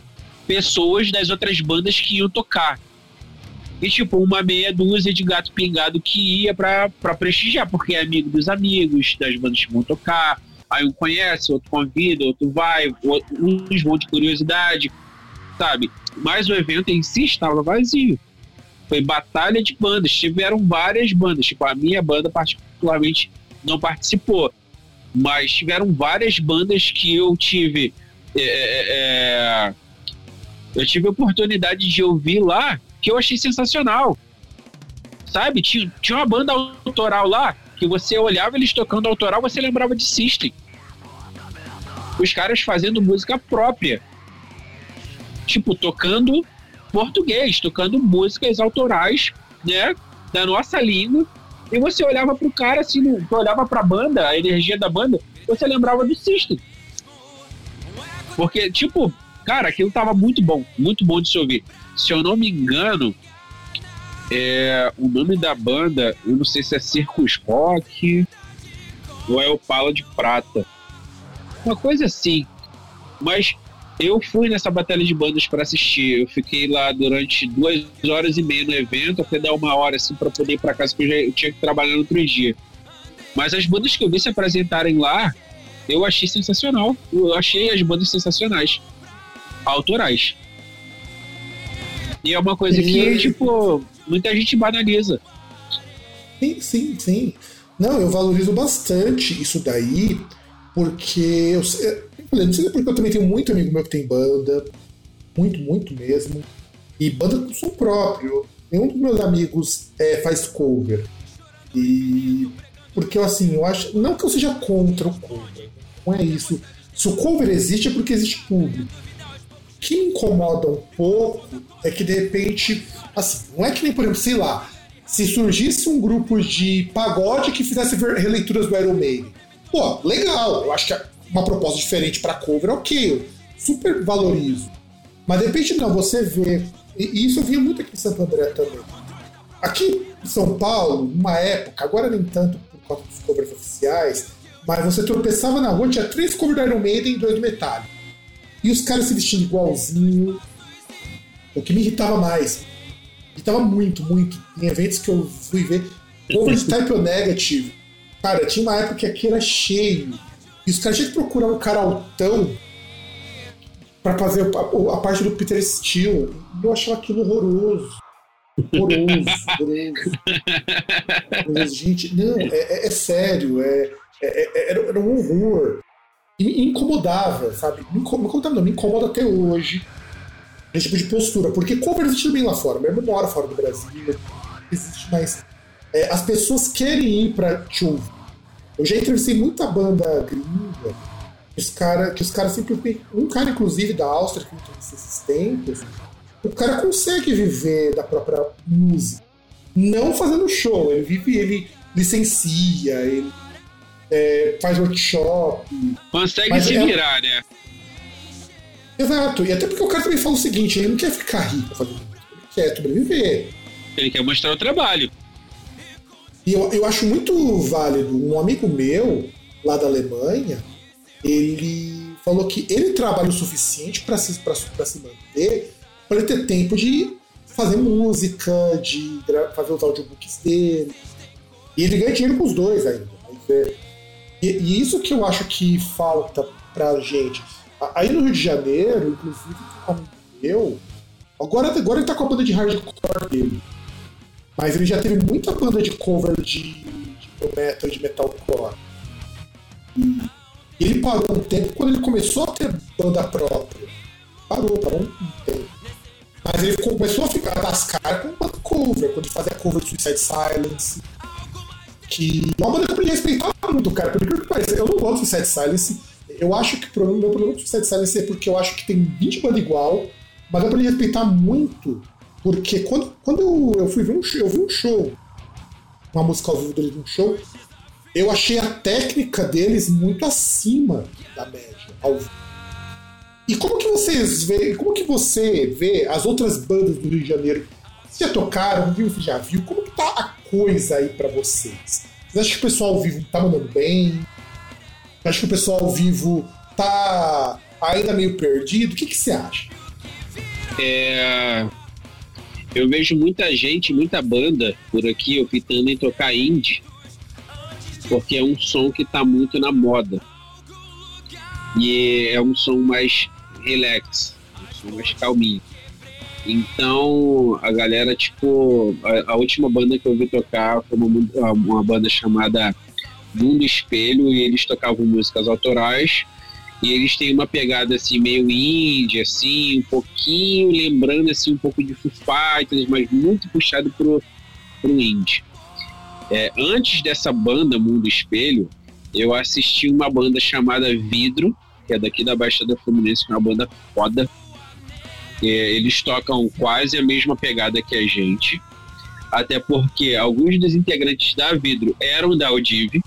pessoas das outras bandas que iam tocar. E tipo, uma meia dúzia de gato pingado que ia pra prestigiar, porque é amigo dos amigos, das bandas que vão tocar. Aí um conhece, outro convida, outro vai, uns vão de curiosidade sabe? Mas o evento em si estava vazio. Foi batalha de bandas, tiveram várias bandas, tipo a minha banda particularmente não participou, mas tiveram várias bandas que eu tive é, é, é eu tive oportunidade de ouvir lá que eu achei sensacional. Sabe? Tinha, tinha uma banda autoral lá que você olhava eles tocando autoral, você lembrava de System. Os caras fazendo música própria tipo, tocando português, tocando músicas autorais, né, da nossa língua. E você olhava pro cara, assim, você olhava pra banda, a energia da banda, você lembrava do System. Porque, tipo, cara, aquilo tava muito bom, muito bom de se ouvir. Se eu não me engano, é, o nome da banda, eu não sei se é Circus Rock ou é o Pala de Prata. Uma coisa assim. Mas eu fui nessa batalha de bandas para assistir. Eu fiquei lá durante duas horas e meia no evento, até dar uma hora assim para poder ir para casa, porque eu, já, eu tinha que trabalhar no outro dia. Mas as bandas que eu vi se apresentarem lá, eu achei sensacional. Eu achei as bandas sensacionais. Autorais. E é uma coisa que, tipo, muita gente banaliza. Sim, sim, sim. Não, eu valorizo bastante isso daí, porque eu, eu não sei se é porque eu também tenho muito amigo meu que tem banda, muito, muito mesmo, e banda com som próprio. Nenhum dos meus amigos é, faz cover. E porque assim, eu acho. Não que eu seja contra o cover, não é isso. Se o cover existe é porque existe público. O que me incomoda um pouco é que de repente, assim, não é que nem, por exemplo, sei lá, se surgisse um grupo de pagode que fizesse releituras do Iron Maiden. Pô, legal, eu acho que uma proposta diferente para cover, ok, eu super valorizo. Mas de repente não, você vê, e isso eu via muito aqui em Santo André também. Aqui em São Paulo, numa época, agora nem tanto por causa dos covers oficiais, mas você tropeçava na rua, tinha três covers do Iron Maiden e dois do Metallica. E os caras se vestindo igualzinho. O que me irritava mais tava muito, muito. Em eventos que eu fui ver. Over de Type O Negative. Cara, tinha uma época que aqui era cheio. E os caras tinham que procurar um cara altão pra fazer a, parte do Peter Steele. Eu achava aquilo horroroso. Horroroso, horroroso. horroroso. Gente, não, é, é, é sério. É, é, é era, era, um horror. E me incomodava, sabe? Me incomodava, não, me incomoda até hoje esse tipo de postura, porque cover existe bem lá fora, mesmo mora fora do Brasil, existe mais. É, as pessoas querem ir pra te ouvir. Eu já entrevistei muita banda gringa, os cara, que os caras simplesmente. Um cara, inclusive, da Áustria, que entrevistei esses tempos, o cara consegue viver da própria música. Não fazendo show, ele vive, ele licencia, ele é, faz workshop. Consegue se é, virar, né? Exato, e até porque o cara também fala o seguinte: ele não quer ficar rico fazendo ele quer sobreviver. Ele quer mostrar o trabalho. E eu, eu acho muito válido. Um amigo meu, lá da Alemanha, ele falou que ele trabalha o suficiente para se, se manter, para ele ter tempo de fazer música, de fazer os audiobooks dele. E ele ganha dinheiro com os dois ainda. E, e isso que eu acho que falta pra gente Aí no Rio de Janeiro, inclusive, eu, agora, agora ele tá com a banda de hardcore dele. Mas ele já teve muita banda de cover de, de metal de metalcore. E ele parou um tempo quando ele começou a ter banda própria. Parou, parou um tempo. Mas ele começou a ficar das caras com banda cover, quando ele fazia cover de Suicide Silence. Que é uma banda que eu podia respeitar muito, cara. Por que pareça, eu não gosto de Suicide Silence eu acho que o problema, meu problema com Suicide Silence é porque eu acho que tem 20 bandas igual, mas dá pra ele respeitar muito, porque quando, quando eu, eu fui ver um show, eu vi um show, uma música ao vivo dele de show, eu achei a técnica deles muito acima da média ao vivo. E como que vocês veem, como que você vê as outras bandas do Rio de Janeiro? Vocês já tocaram, viu? Já viu? Como que tá a coisa aí para vocês? Vocês acham que o pessoal ao vivo tá mandando bem? Acho que o pessoal ao vivo tá ainda meio perdido. O que, que você acha? É... Eu vejo muita gente, muita banda por aqui optando em tocar indie, porque é um som que está muito na moda. E é um som mais relax, um som mais calminho. Então, a galera, tipo, a, a última banda que eu vi tocar foi uma, uma banda chamada Mundo Espelho e eles tocavam músicas autorais e eles têm uma pegada assim meio indie, assim, um pouquinho lembrando assim um pouco de Foo Fighters, mas muito puxado pro, pro indie. É, antes dessa banda Mundo Espelho, eu assisti uma banda chamada Vidro, que é daqui da Baixada Fluminense, que é uma banda foda. É, eles tocam quase a mesma pegada que a gente, até porque alguns dos integrantes da Vidro eram da Audive,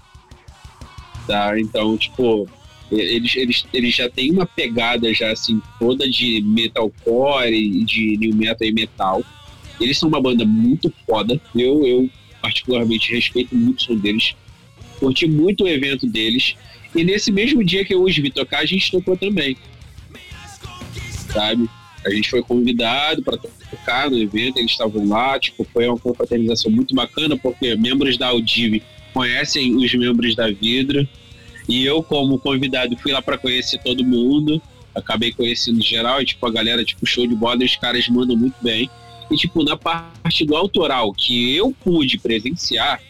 tá? Então, tipo, eles, eles, eles já têm uma pegada já assim toda de metalcore de new metal e metal. Eles são uma banda muito foda. Eu, eu particularmente respeito muito o som deles. Curti muito o evento deles. E nesse mesmo dia que eu os vi tocar, a gente tocou também. Sabe? A gente foi convidado para tocar no evento, eles estavam lá, tipo, foi uma confraternização muito bacana, porque membros da Audive conhecem os membros da Vidra. E eu, como convidado, fui lá para conhecer todo mundo. Acabei conhecendo geral, e, tipo, a galera, tipo, show de bola, os caras mandam muito bem. E, tipo, na parte do autoral que eu pude presenciar,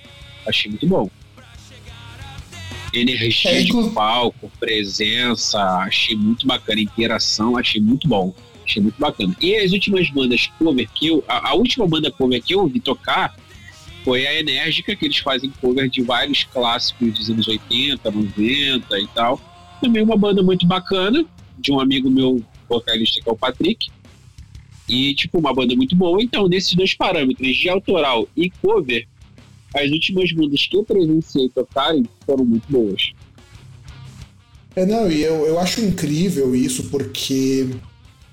achei muito bom. Energia é, de palco, presença, achei muito bacana. Interação, achei muito bom. Achei muito bacana. E as últimas bandas cover que eu. A, a última banda cover que eu vi tocar foi a Enérgica, que eles fazem cover de vários clássicos dos anos 80, 90 e tal. Também uma banda muito bacana, de um amigo meu vocalista que é o Patrick. E, tipo, uma banda muito boa. Então, nesses dois parâmetros, de autoral e cover, as últimas bandas que eu presenciei tocarem foram muito boas. É, não, e eu, eu acho incrível isso, porque.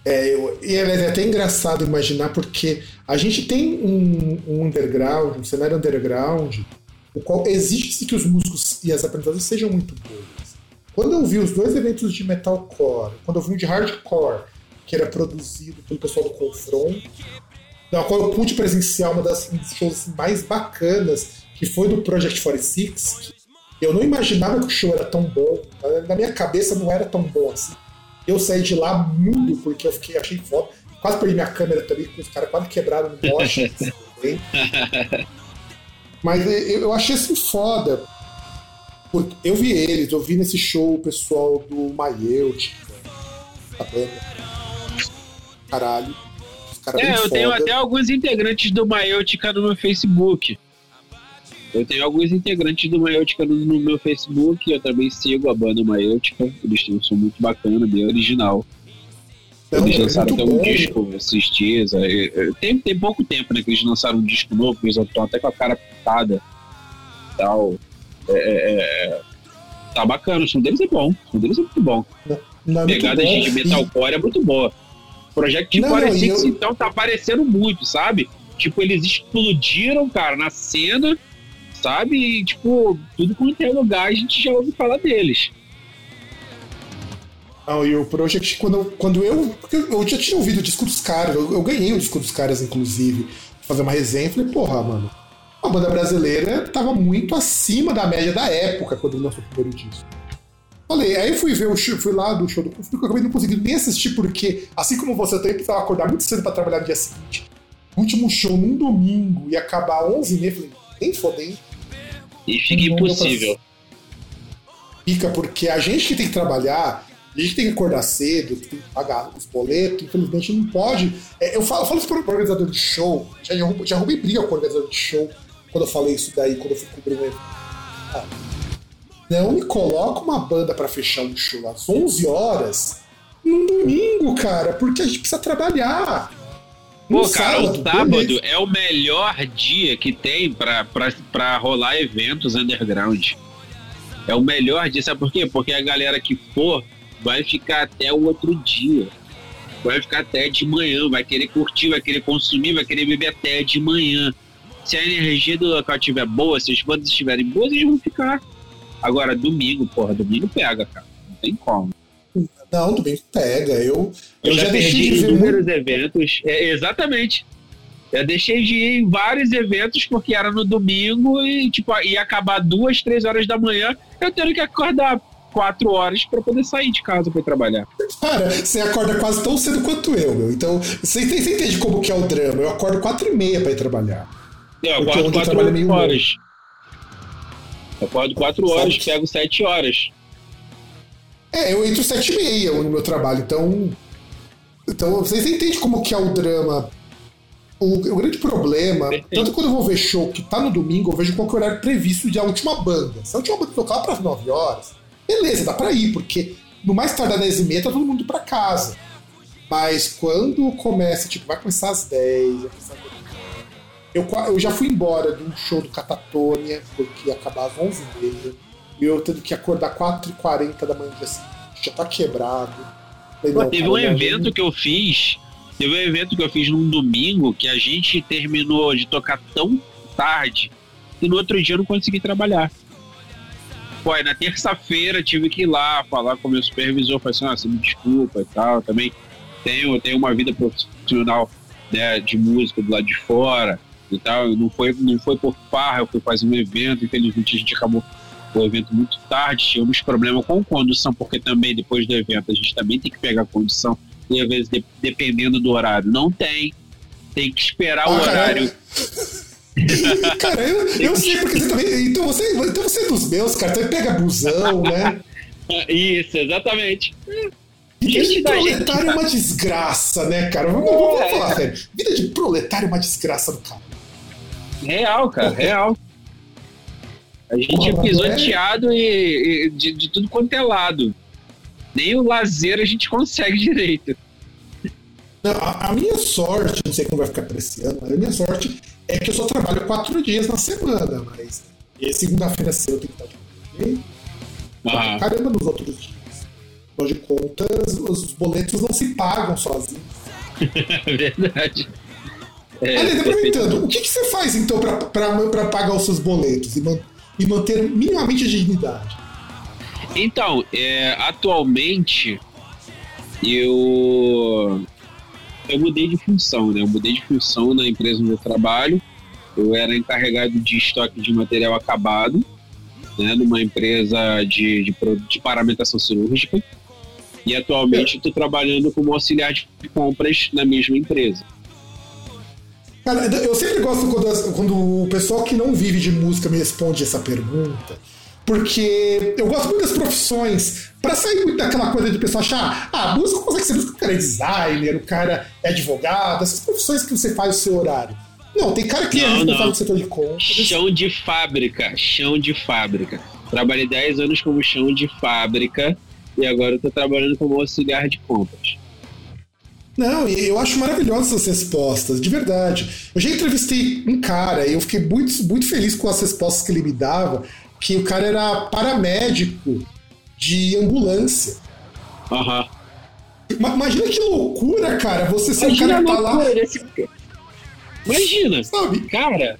É, eu, e é até engraçado imaginar, porque a gente tem um, um underground, um cenário underground, o qual exige que os músicos e as apresentações sejam muito boas. Quando eu vi os dois eventos de metalcore, quando eu vi um de hardcore, que era produzido pelo pessoal do Confront, na qual eu pude presenciar uma das um dos shows mais bacanas, que foi do Project 46, que eu não imaginava que o show era tão bom, na minha cabeça não era tão bom assim. Eu saí de lá mudo, porque eu fiquei, achei foda. Quase perdi minha câmera também, porque os caras quase quebraram no bote. Mas eu achei assim foda. Eu vi eles, eu vi nesse show o pessoal do Maieut, a banda. Caralho cara é, eu foda. tenho até alguns integrantes do Maiotica no meu Facebook. Eu tenho alguns integrantes do Maiotica no, no meu Facebook. Eu também sigo a banda Maiotica. Eles têm um som muito bacana, bem original. Não, eles é lançaram até um bom. disco esses dias. É, é, tem, tem pouco tempo né, que eles lançaram um disco novo, eles estão até com a cara pintada. Tal. É, tá bacana, o som deles é bom. O som deles é muito bom. Não, não Pegada de metalcore é muito boa. Project não, 46, eu... então, tá aparecendo muito, sabe? Tipo, eles explodiram, cara, na cena, sabe? E, tipo, tudo quanto é lugar a gente já ouve falar deles. Não, e o Project, quando, quando eu. Eu já tinha ouvido o disco dos caras, eu, eu ganhei o disco dos caras, inclusive, fazer uma resenha. Falei, porra, mano, a banda brasileira tava muito acima da média da época quando lançou o primeiro disco. Falei, aí fui ver o show, fui lá do show do Conflito, acabei não conseguindo nem assistir, porque, assim como você, também precisava acordar muito cedo pra trabalhar no dia seguinte. Último show num domingo e acabar 11h30, falei, nem fodendo. E fica impossível. Fica, porque a gente que tem que trabalhar, a gente tem que acordar cedo, tem que pagar os boletos, infelizmente não pode. É, eu, falo, eu falo isso para o organizador de show, já, já arrumei briga com o organizador de show quando eu falei isso daí, quando eu fui cobrir evento. Ah, não me coloca uma banda para fechar um show às 11 horas num domingo, cara, porque a gente precisa trabalhar. Pô, cara, sábado, o sábado beleza. é o melhor dia que tem pra, pra, pra rolar eventos underground. É o melhor dia, sabe por quê? Porque a galera que for vai ficar até o outro dia. Vai ficar até de manhã, vai querer curtir, vai querer consumir, vai querer beber até de manhã. Se a energia do local estiver boa, se as bandas estiverem boas, eles vão ficar. Agora, domingo, porra, domingo pega, cara. Não tem como. Não, domingo pega. Eu, eu, eu já, já deixei de ver inúmeros muito... eventos. É, exatamente. Eu deixei de ir em vários eventos porque era no domingo e tipo ia acabar duas, três horas da manhã. Eu tendo que acordar quatro horas para poder sair de casa para trabalhar. Cara, você acorda quase tão cedo quanto eu, meu. Então, você, você entende como que é o drama? Eu acordo quatro e meia para ir trabalhar. Eu acordo quatro horas. Eu acordo 4 horas, Sete. pego 7 horas. É, eu entro 7 e meia no meu trabalho, então. Então, vocês entendem como que é o drama. O, o grande problema, Perfeito. tanto quando eu vou ver show que tá no domingo, eu vejo qual que é o horário previsto de a última banda. Se a última banda tocar para 9 horas, beleza, dá pra ir, porque no mais tardar 10 e meia tá todo mundo pra casa. Mas quando começa, tipo, vai começar às 10, vai começar eu, eu já fui embora de um show do Catatônia, porque ia acabar às 11h30. E eu tendo que acordar 4h40 da manhã assim, já tá quebrado. Falei, Pô, teve cara, um evento gente... que eu fiz. Teve um evento que eu fiz num domingo que a gente terminou de tocar tão tarde que no outro dia eu não consegui trabalhar. Pô, na terça-feira tive que ir lá falar com o meu supervisor, falei assim, ah, você me desculpa e tal, também tenho, tenho uma vida profissional né, de música do lado de fora e tal. Não foi, não foi por farra, eu fui fazer um evento, infelizmente a gente acabou o evento muito tarde, tínhamos problema com condução, porque também depois do evento a gente também tem que pegar a condução, e às vezes de, dependendo do horário, não tem, tem que esperar ah, o horário. cara, eu, eu sei porque você também. Então você, então você é dos meus, cara. Você pega busão, né? Isso, exatamente. Vida de proletário gente... é uma desgraça, né, cara? Vamos, vamos é. falar sério. Vida de proletário é uma desgraça do cara. Real, cara, real. A gente é pisoteado e, e de, de, tudo quanto é lado. Nem o lazer a gente consegue direito. Não, a, a, minha sorte, não sei como vai ficar para esse ano, mas a minha sorte é que eu só trabalho quatro dias na semana, mas segunda-feira cedo eu tenho que estar ah. Caramba nos outros dias. Afinal de contas, os boletos não se pagam sozinhos. Verdade. É, Aliás, aproveitando, o que, que, você faz então para pagar os seus boletos e, man, e, manter minimamente a dignidade? Então, é, atualmente eu eu mudei de função, né? Eu mudei de função na empresa onde eu trabalho. Eu era encarregado de estoque de material acabado, né? Numa empresa de, de, de paramentação cirúrgica. E atualmente estou trabalhando como auxiliar de compras na mesma empresa. Cara, eu sempre gosto quando, quando o pessoal que não vive de música me responde essa pergunta, porque eu gosto muito das profissões, para sair muito daquela coisa de pessoal achar, ah, músico consegue ser músico, o cara é designer, o cara é advogado, essas profissões que você faz o seu horário. Não, tem cara que é não, é responsável do setor de compras. Chão de fábrica, chão de fábrica. Trabalhei 10 anos como chão de fábrica e agora eu tô trabalhando como auxiliar de compras. Não, eu acho maravilhosas essas respostas, de verdade. Eu já entrevistei um cara e eu fiquei muito, muito feliz com as respostas que ele me dava, que o cara era paramédico de ambulância. Aham. Uhum. Imagina que loucura, cara, você ser o cara que tá lá. Desse... Imagina, sabe? Cara.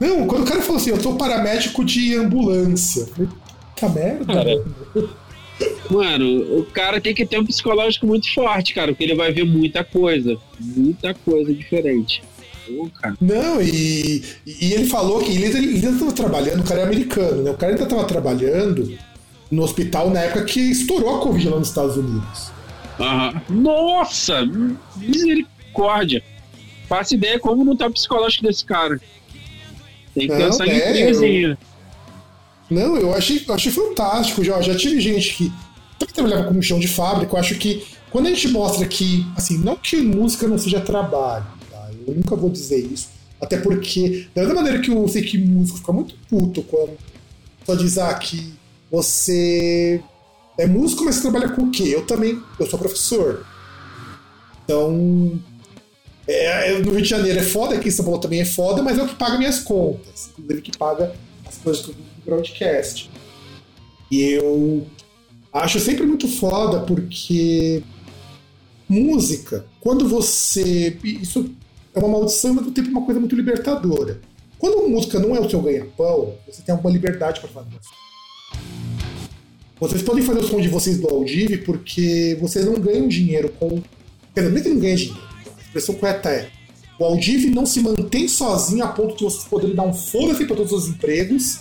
Não, quando o cara falou assim, eu sou paramédico de ambulância. Puta merda. Cara, mano, o cara tem que ter um psicológico muito forte, cara, porque ele vai ver muita coisa. Muita coisa diferente. Não, e, e ele falou que ele, ele ainda estava trabalhando, o cara é americano, né? O cara ainda estava trabalhando no hospital na época que estourou a Covid lá nos Estados Unidos. Aham. Nossa! Misericórdia! Faça ideia como não tá o psicológico desse cara. Tem que não, pensar é, em eu... Não, eu achei, achei fantástico. Já, já tive gente que também trabalhava como chão de fábrica. Eu acho que quando a gente mostra que, assim, não que música não seja trabalho, tá? Eu nunca vou dizer isso. Até porque, da mesma maneira que eu sei que músico fica muito puto quando só diz ah, que você é músico, mas você trabalha com o quê? Eu também, eu sou professor. Então, é, é, no Rio de Janeiro é foda, aqui em São Paulo também é foda, mas é o que paga minhas contas. Inclusive que paga as coisas do broadcast. E eu acho sempre muito foda porque música, quando você. Isso é uma maldição, mas ao tempo uma coisa muito libertadora. Quando a música não é o seu ganha-pão, você tem alguma liberdade para fazer. Vocês podem fazer o som de vocês do Audive porque vocês não ganham dinheiro com. Quer dizer, é que não ganha dinheiro expressão correta é: o Aldiv não se mantém sozinho a ponto de vocês poderem dar um foda-se para todos os empregos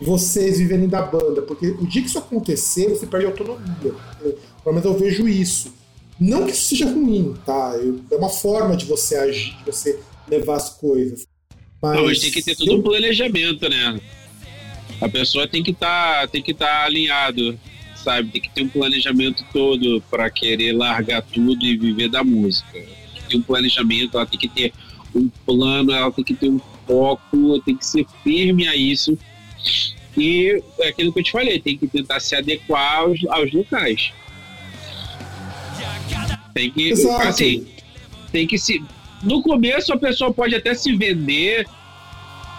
vocês viverem da banda. Porque o dia que isso acontecer, você perde autonomia. Eu, pelo menos eu vejo isso. Não que isso seja ruim, tá? Eu, é uma forma de você agir, de você levar as coisas. Mas, não, mas tem que ter todo eu... um planejamento, né? A pessoa tem que estar tá, tem que estar tá alinhado, sabe? Tem que ter um planejamento todo para querer largar tudo e viver da música ter um planejamento, ela tem que ter um plano, ela tem que ter um foco, tem que ser firme a isso. E é aquilo que eu te falei, tem que tentar se adequar aos, aos locais. Tem que, Exato. assim, tem que se. No começo a pessoa pode até se vender,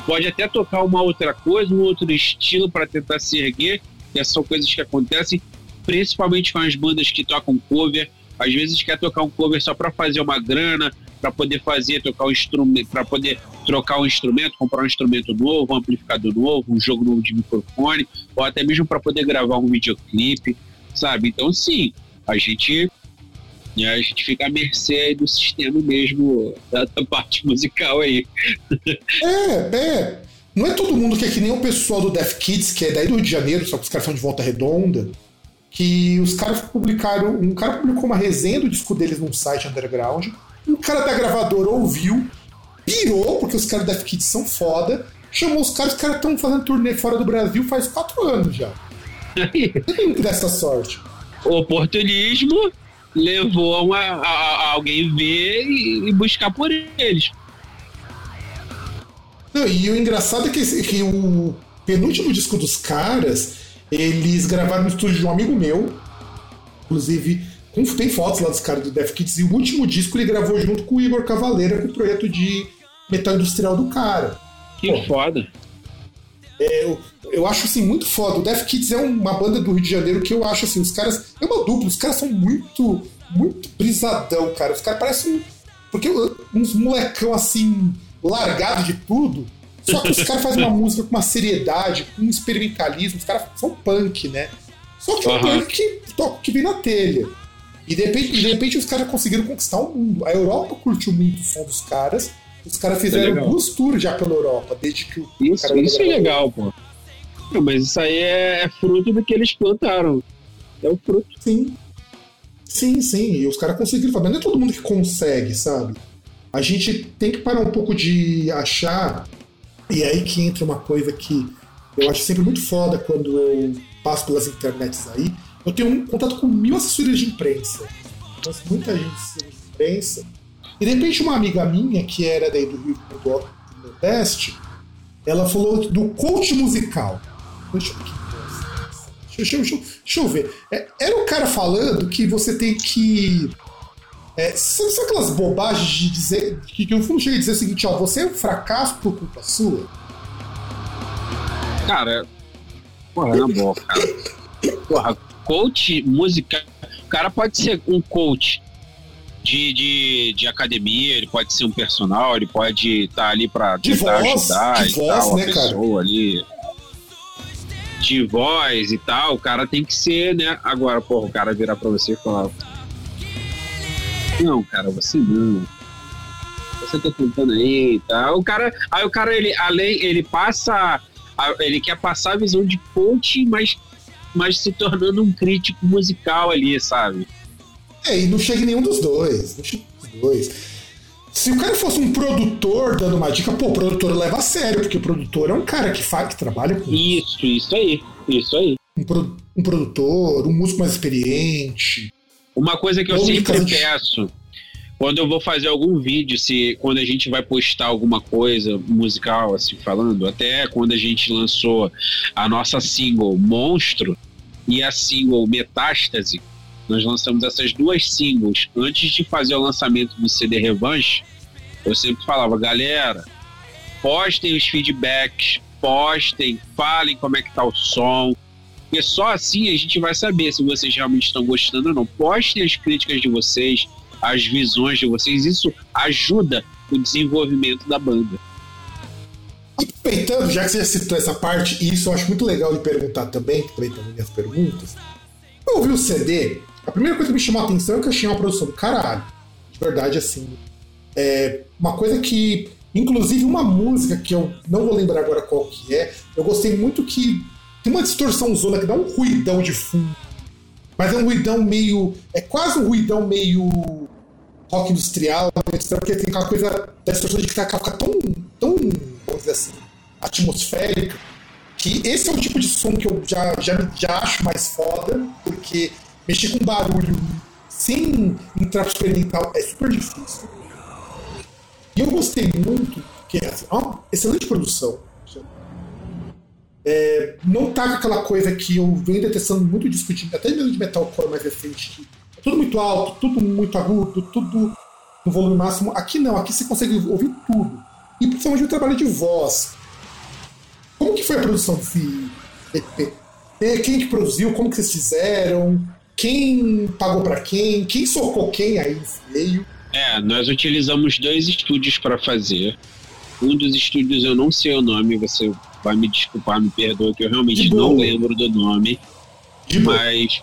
pode até tocar uma outra coisa, um outro estilo para tentar se erguer, que são coisas que acontecem, principalmente com as bandas que tocam cover às vezes quer tocar um cover só para fazer uma grana, para poder fazer, tocar um instrumento, para poder trocar um instrumento, comprar um instrumento novo, um amplificador novo, um jogo novo de microfone, ou até mesmo para poder gravar um videoclipe, sabe? Então, sim, a gente a gente fica à mercê do sistema mesmo, da, da parte musical aí. É, é. não é todo mundo que é que nem o pessoal do Death Kids, que é daí do Rio de Janeiro, só que os caras são de volta redonda, que os caras publicaram. Um cara publicou uma resenha do disco deles num site underground. Um cara da gravadora ouviu, pirou, porque os caras do Death Kids são foda, chamou os caras, os caras estão fazendo turnê fora do Brasil faz quatro anos já. Tem dessa sorte. O oportunismo levou a, a, a alguém ver e, e, buscar por eles. Não, e o engraçado é que, que o penúltimo disco dos caras, eles gravaram no estúdio de um amigo meu, inclusive tem fotos lá dos caras do Death Kids, e o último disco ele gravou junto com o Igor Cavaleira, com o projeto de metal industrial do cara. Que Pô, foda. É, eu, eu acho assim muito foda. O Death Kids é uma banda do Rio de Janeiro que eu acho assim, os caras. É uma dupla, os caras são muito, muito brisadão, cara. Os caras parecem. Porque uns molecão assim, largado de tudo. Só que os caras fazem uma música com uma seriedade, com um experimentalismo. Os caras são punk, né? Só que uhum. um punk que, que vem na telha. E de repente, de repente os caras conseguiram conquistar o mundo. A Europa curtiu muito o som dos caras. Os caras fizeram é duas tours já pela Europa, desde que o. Isso, isso é legal, pô. Não, mas isso aí é, é, fruto do que eles plantaram. É o fruto. Sim. Sim, sim. E os caras conseguiram fazer. Não é todo mundo que consegue, sabe? A gente tem que parar um pouco de achar. E é aí que entra uma coisa que eu acho sempre muito foda quando eu passo pelas internets aí. Eu tenho um contato com mil assessorias de imprensa. Conheço muita gente de imprensa e de repente uma amiga minha, que era daí do Rio do Nordeste, ela falou do coach musical. Deixa, deixa, deixa, deixa eu ver. É, era o cara falando que você tem que. É, sabe, sabe aquelas bobagens de dizer. Que, que no fundo chega a dizer o seguinte: ó, você é um fracasso por culpa sua? Cara, porra, na boa, cara. Porra, coach musical. O cara pode ser um coach de, de, de academia, ele pode ser um personal, ele pode estar tá ali para tentar voz, ajudar e voz, tal, né, pessoa cara? ali. De voz e tal, o cara tem que ser, né? Agora, porra, o cara virar pra você e falar. Não, cara, você não. Você tá tentando aí e tal. O cara. Aí o cara, ele, além, ele passa. Ele quer passar a visão de coach, mas, mas se tornando um crítico musical ali, sabe? É, e não chega nenhum dos dois. Não chega dos dois. Se o cara fosse um produtor dando uma dica, pô, o produtor leva a sério, porque o produtor é um cara que faz, que trabalha com. Isso, isso aí. Isso aí. Um, pro, um produtor, um músico mais experiente. Uma coisa que eu sempre peço, quando eu vou fazer algum vídeo, se quando a gente vai postar alguma coisa musical, assim, falando, até quando a gente lançou a nossa single Monstro e a single Metástase, nós lançamos essas duas singles antes de fazer o lançamento do CD Revanche. Eu sempre falava, galera, postem os feedbacks, postem, falem como é que tá o som. Porque só assim a gente vai saber se vocês realmente estão gostando ou não. Postem as críticas de vocês, as visões de vocês. Isso ajuda o desenvolvimento da banda. Aproveitando, já que você já citou essa parte, e isso eu acho muito legal de perguntar também, que também minhas perguntas. Eu ouvi o CD, a primeira coisa que me chamou a atenção é que eu achei uma produção do caralho. De verdade, assim. É uma coisa que. Inclusive, uma música que eu não vou lembrar agora qual que é, eu gostei muito que tem uma distorção zona que dá um ruidão de fundo. Mas é um ruidão meio. É quase um ruidão meio rock industrial, porque tem aquela coisa da distorção de que tá, fica tão, tão, vamos dizer assim, atmosférica, que esse é o tipo de som que eu já, já, já acho mais foda, porque mexer com barulho sem entrar experimental é super difícil. E eu gostei muito, que é ó, excelente produção. É, não com aquela coisa que eu venho detestando muito discutindo, até mesmo de metalcore mais recente, que é tudo muito alto, tudo muito agudo, tudo no volume máximo. Aqui não, aqui você consegue ouvir tudo. E principalmente o trabalho de voz. Como que foi a produção desse EP? Quem que produziu? Como que vocês fizeram? quem pagou para quem, quem socou quem aí no meio. É, nós utilizamos dois estúdios para fazer. Um dos estúdios eu não sei o nome, você vai me desculpar, me perdoa, que eu realmente não lembro do nome. De mas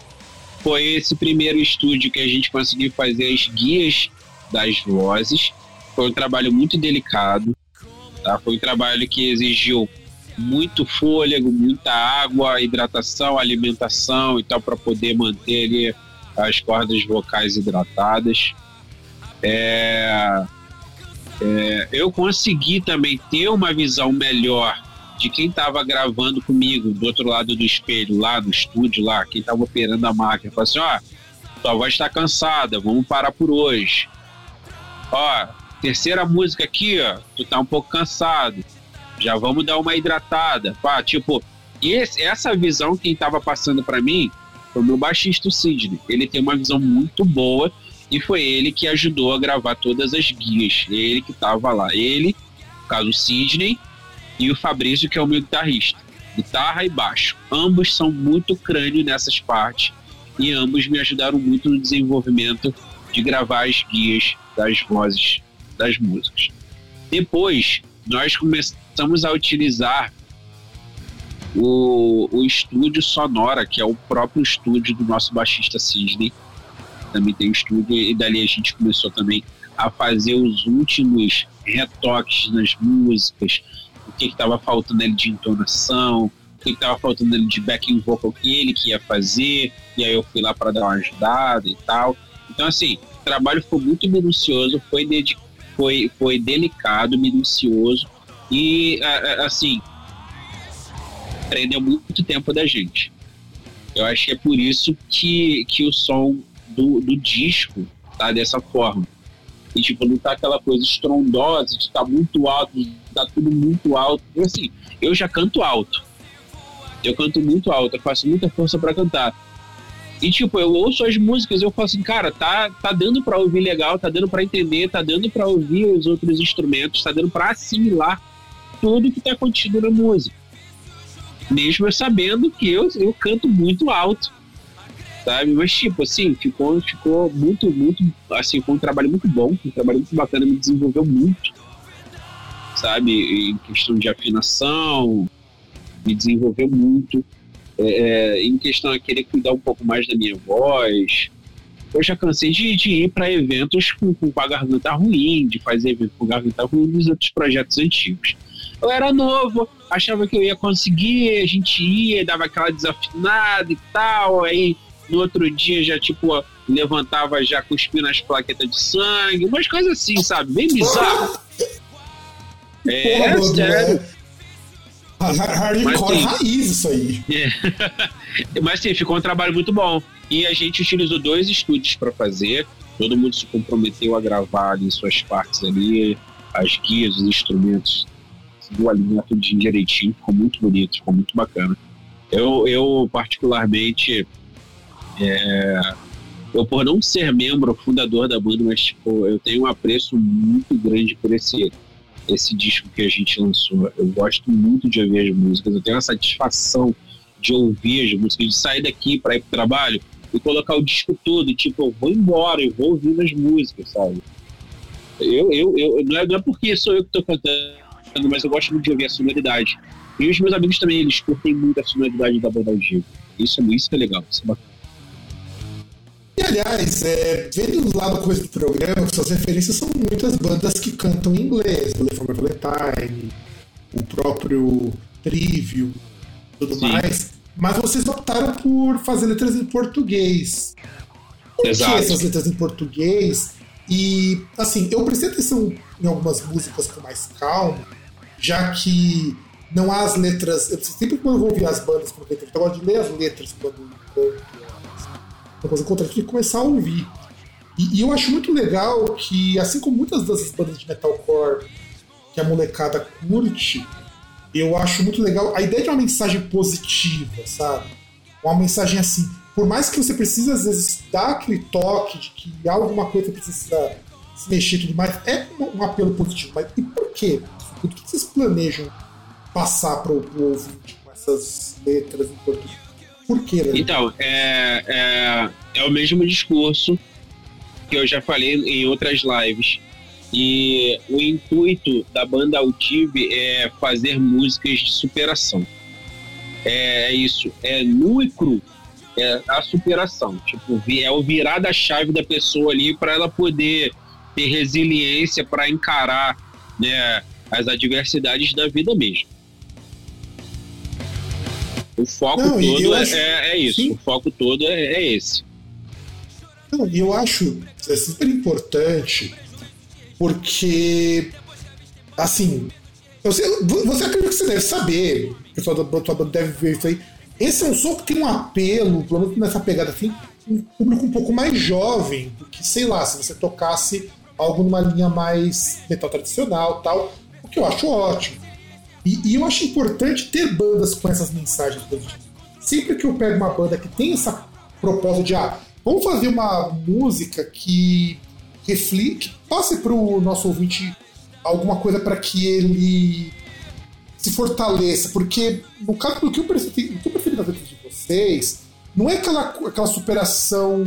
foi esse primeiro estúdio que a gente conseguiu fazer as guias das vozes. Foi um trabalho muito delicado. Tá? Foi um trabalho que exigiu muito fôlego, muita água, hidratação, alimentação e tal, para poder manter ali as cordas vocais hidratadas. É, é, eu consegui também ter uma visão melhor de quem estava gravando comigo do outro lado do espelho, lá no estúdio, lá, quem estava operando a máquina. Falei assim: ó, tua voz está cansada, vamos parar por hoje. Ó, terceira música aqui, ó, tu tá um pouco cansado, já vamos dar uma hidratada. Pá, tipo, esse, essa visão quem estava passando para mim foi o meu baixista, o Sidney. Ele tem uma visão muito boa e foi ele que ajudou a gravar todas as guias. Ele que estava lá. Ele, no caso, o Sidney e o Fabrício, que é o meu guitarrista. Guitarra e baixo. Ambos são muito crânio nessas partes e ambos me ajudaram muito no desenvolvimento de gravar as guias das vozes das músicas. Depois, nós começamos a utilizar o, o estúdio Sonora, que é o próprio estúdio do nosso baixista Sidney. Também tem o estúdio, e dali a gente começou também a fazer os últimos retoques nas músicas, o que estava faltando ali de entonação, o que estava faltando ali de backing vocal que ele que ia fazer, e aí eu fui lá para dar uma ajudada e tal. Então, assim, o trabalho foi muito minucioso, foi, foi, foi delicado, minucioso, e, assim, prendeu muito tempo da gente. Eu acho que é por isso que, que o som do, do disco tá dessa forma. E, tipo, não tá aquela coisa estrondosa de tá muito alto, tá tudo muito alto. Eu, assim, eu já canto alto. Eu canto muito alto, eu faço muita força para cantar. E, tipo, eu ouço as músicas e eu falo assim, cara, tá, tá dando para ouvir legal, tá dando para entender, tá dando para ouvir os outros instrumentos, tá dando para assimilar tudo que tá contido na música. Mesmo eu sabendo que eu, eu canto muito alto, sabe? Mas, tipo, assim, ficou, ficou muito, muito, assim, foi um trabalho muito bom, um trabalho muito bacana, me desenvolveu muito, sabe? Em questão de afinação, me desenvolveu muito. É, é em questão a querer cuidar um pouco mais da minha voz. Eu já cansei de, de ir para eventos com, com a garganta ruim, de fazer evento com garganta ruim dos outros projetos antigos. Eu era novo, achava que eu ia conseguir, a gente ia, dava aquela desafinada e tal, aí no outro dia já, tipo, levantava já cuspindo as plaquetas de sangue, umas coisas assim, sabe? Bem bizarro. É, Porra, sério. Hardcore raiz isso aí. É. Mas sim, ficou um trabalho muito bom. E a gente utilizou dois estúdios para fazer. Todo mundo se comprometeu a gravar ali suas partes ali, as guias, os instrumentos conseguiu alinhar tudo direitinho, ficou muito bonito, ficou muito bacana. Eu, eu particularmente, é, eu por não ser membro fundador da banda, mas tipo, eu tenho um apreço muito grande por esse esse disco que a gente lançou. Eu gosto muito de ouvir as músicas, eu tenho a satisfação de ouvir as músicas, de sair daqui para ir pro trabalho e colocar o disco todo, tipo, eu vou embora, eu vou ouvindo as músicas, sabe? Eu, eu, eu, não, é, não é porque sou eu que tô cantando mas eu gosto muito de ouvir a sonoridade. E os meus amigos também, eles curtem muito a sonoridade da banda ao vivo. Isso, isso é legal, isso é bacana. E aliás, é, vendo lá no começo do programa, suas referências são muitas bandas que cantam em inglês, o For Valentine, o próprio Trivium, tudo Sim. mais. Mas vocês optaram por fazer letras em português. Por Exato. que essas letras em português? E, assim, eu prestei atenção em algumas músicas com mais calma, já que não há as letras. Eu sempre quando eu vou ouvir as bandas com letra, eu gosto de ler as letras quando eu coisa contra aqui começar a ouvir. E, e, eu acho muito legal que, assim como muitas dessas bandas de metalcore que a molecada curte, eu acho muito legal a ideia de uma mensagem positiva, sabe? Uma mensagem assim. Por mais que você precise, às vezes, dar aquele toque de que alguma coisa precisa se mexer e tudo mais, é um, um apelo positivo. Mas e por quê? O que vocês planejam passar para o ouvinte com essas letras em português? Por quê? Né? Então, é, é, é o mesmo discurso que eu já falei em outras lives. E o intuito da banda Altive é fazer músicas de superação. É, é isso, é nu e cru. É a superação. Tipo, é o virar da chave da pessoa ali para ela poder ter resiliência para encarar né, as adversidades da vida mesmo. O foco não, todo é, acho... é, é, isso. Sim. O foco todo é, é esse. Não, eu acho é super importante porque, assim, você, você acredita que você deve saber, o pessoal da tua banda deve ver isso aí. Esse é um som que tem um apelo, pelo menos nessa pegada assim, um público um pouco mais jovem do que, sei lá, se você tocasse algo numa linha mais metal tradicional tal, o que eu acho ótimo. E, e eu acho importante ter bandas com essas mensagens positivas. Sempre que eu pego uma banda que tem essa proposta de, ah, vamos fazer uma música que reflete, que passe para o nosso ouvinte alguma coisa para que ele se fortaleça, porque no caso do que eu percebi, do que percebi nas letras de vocês, não é aquela, aquela superação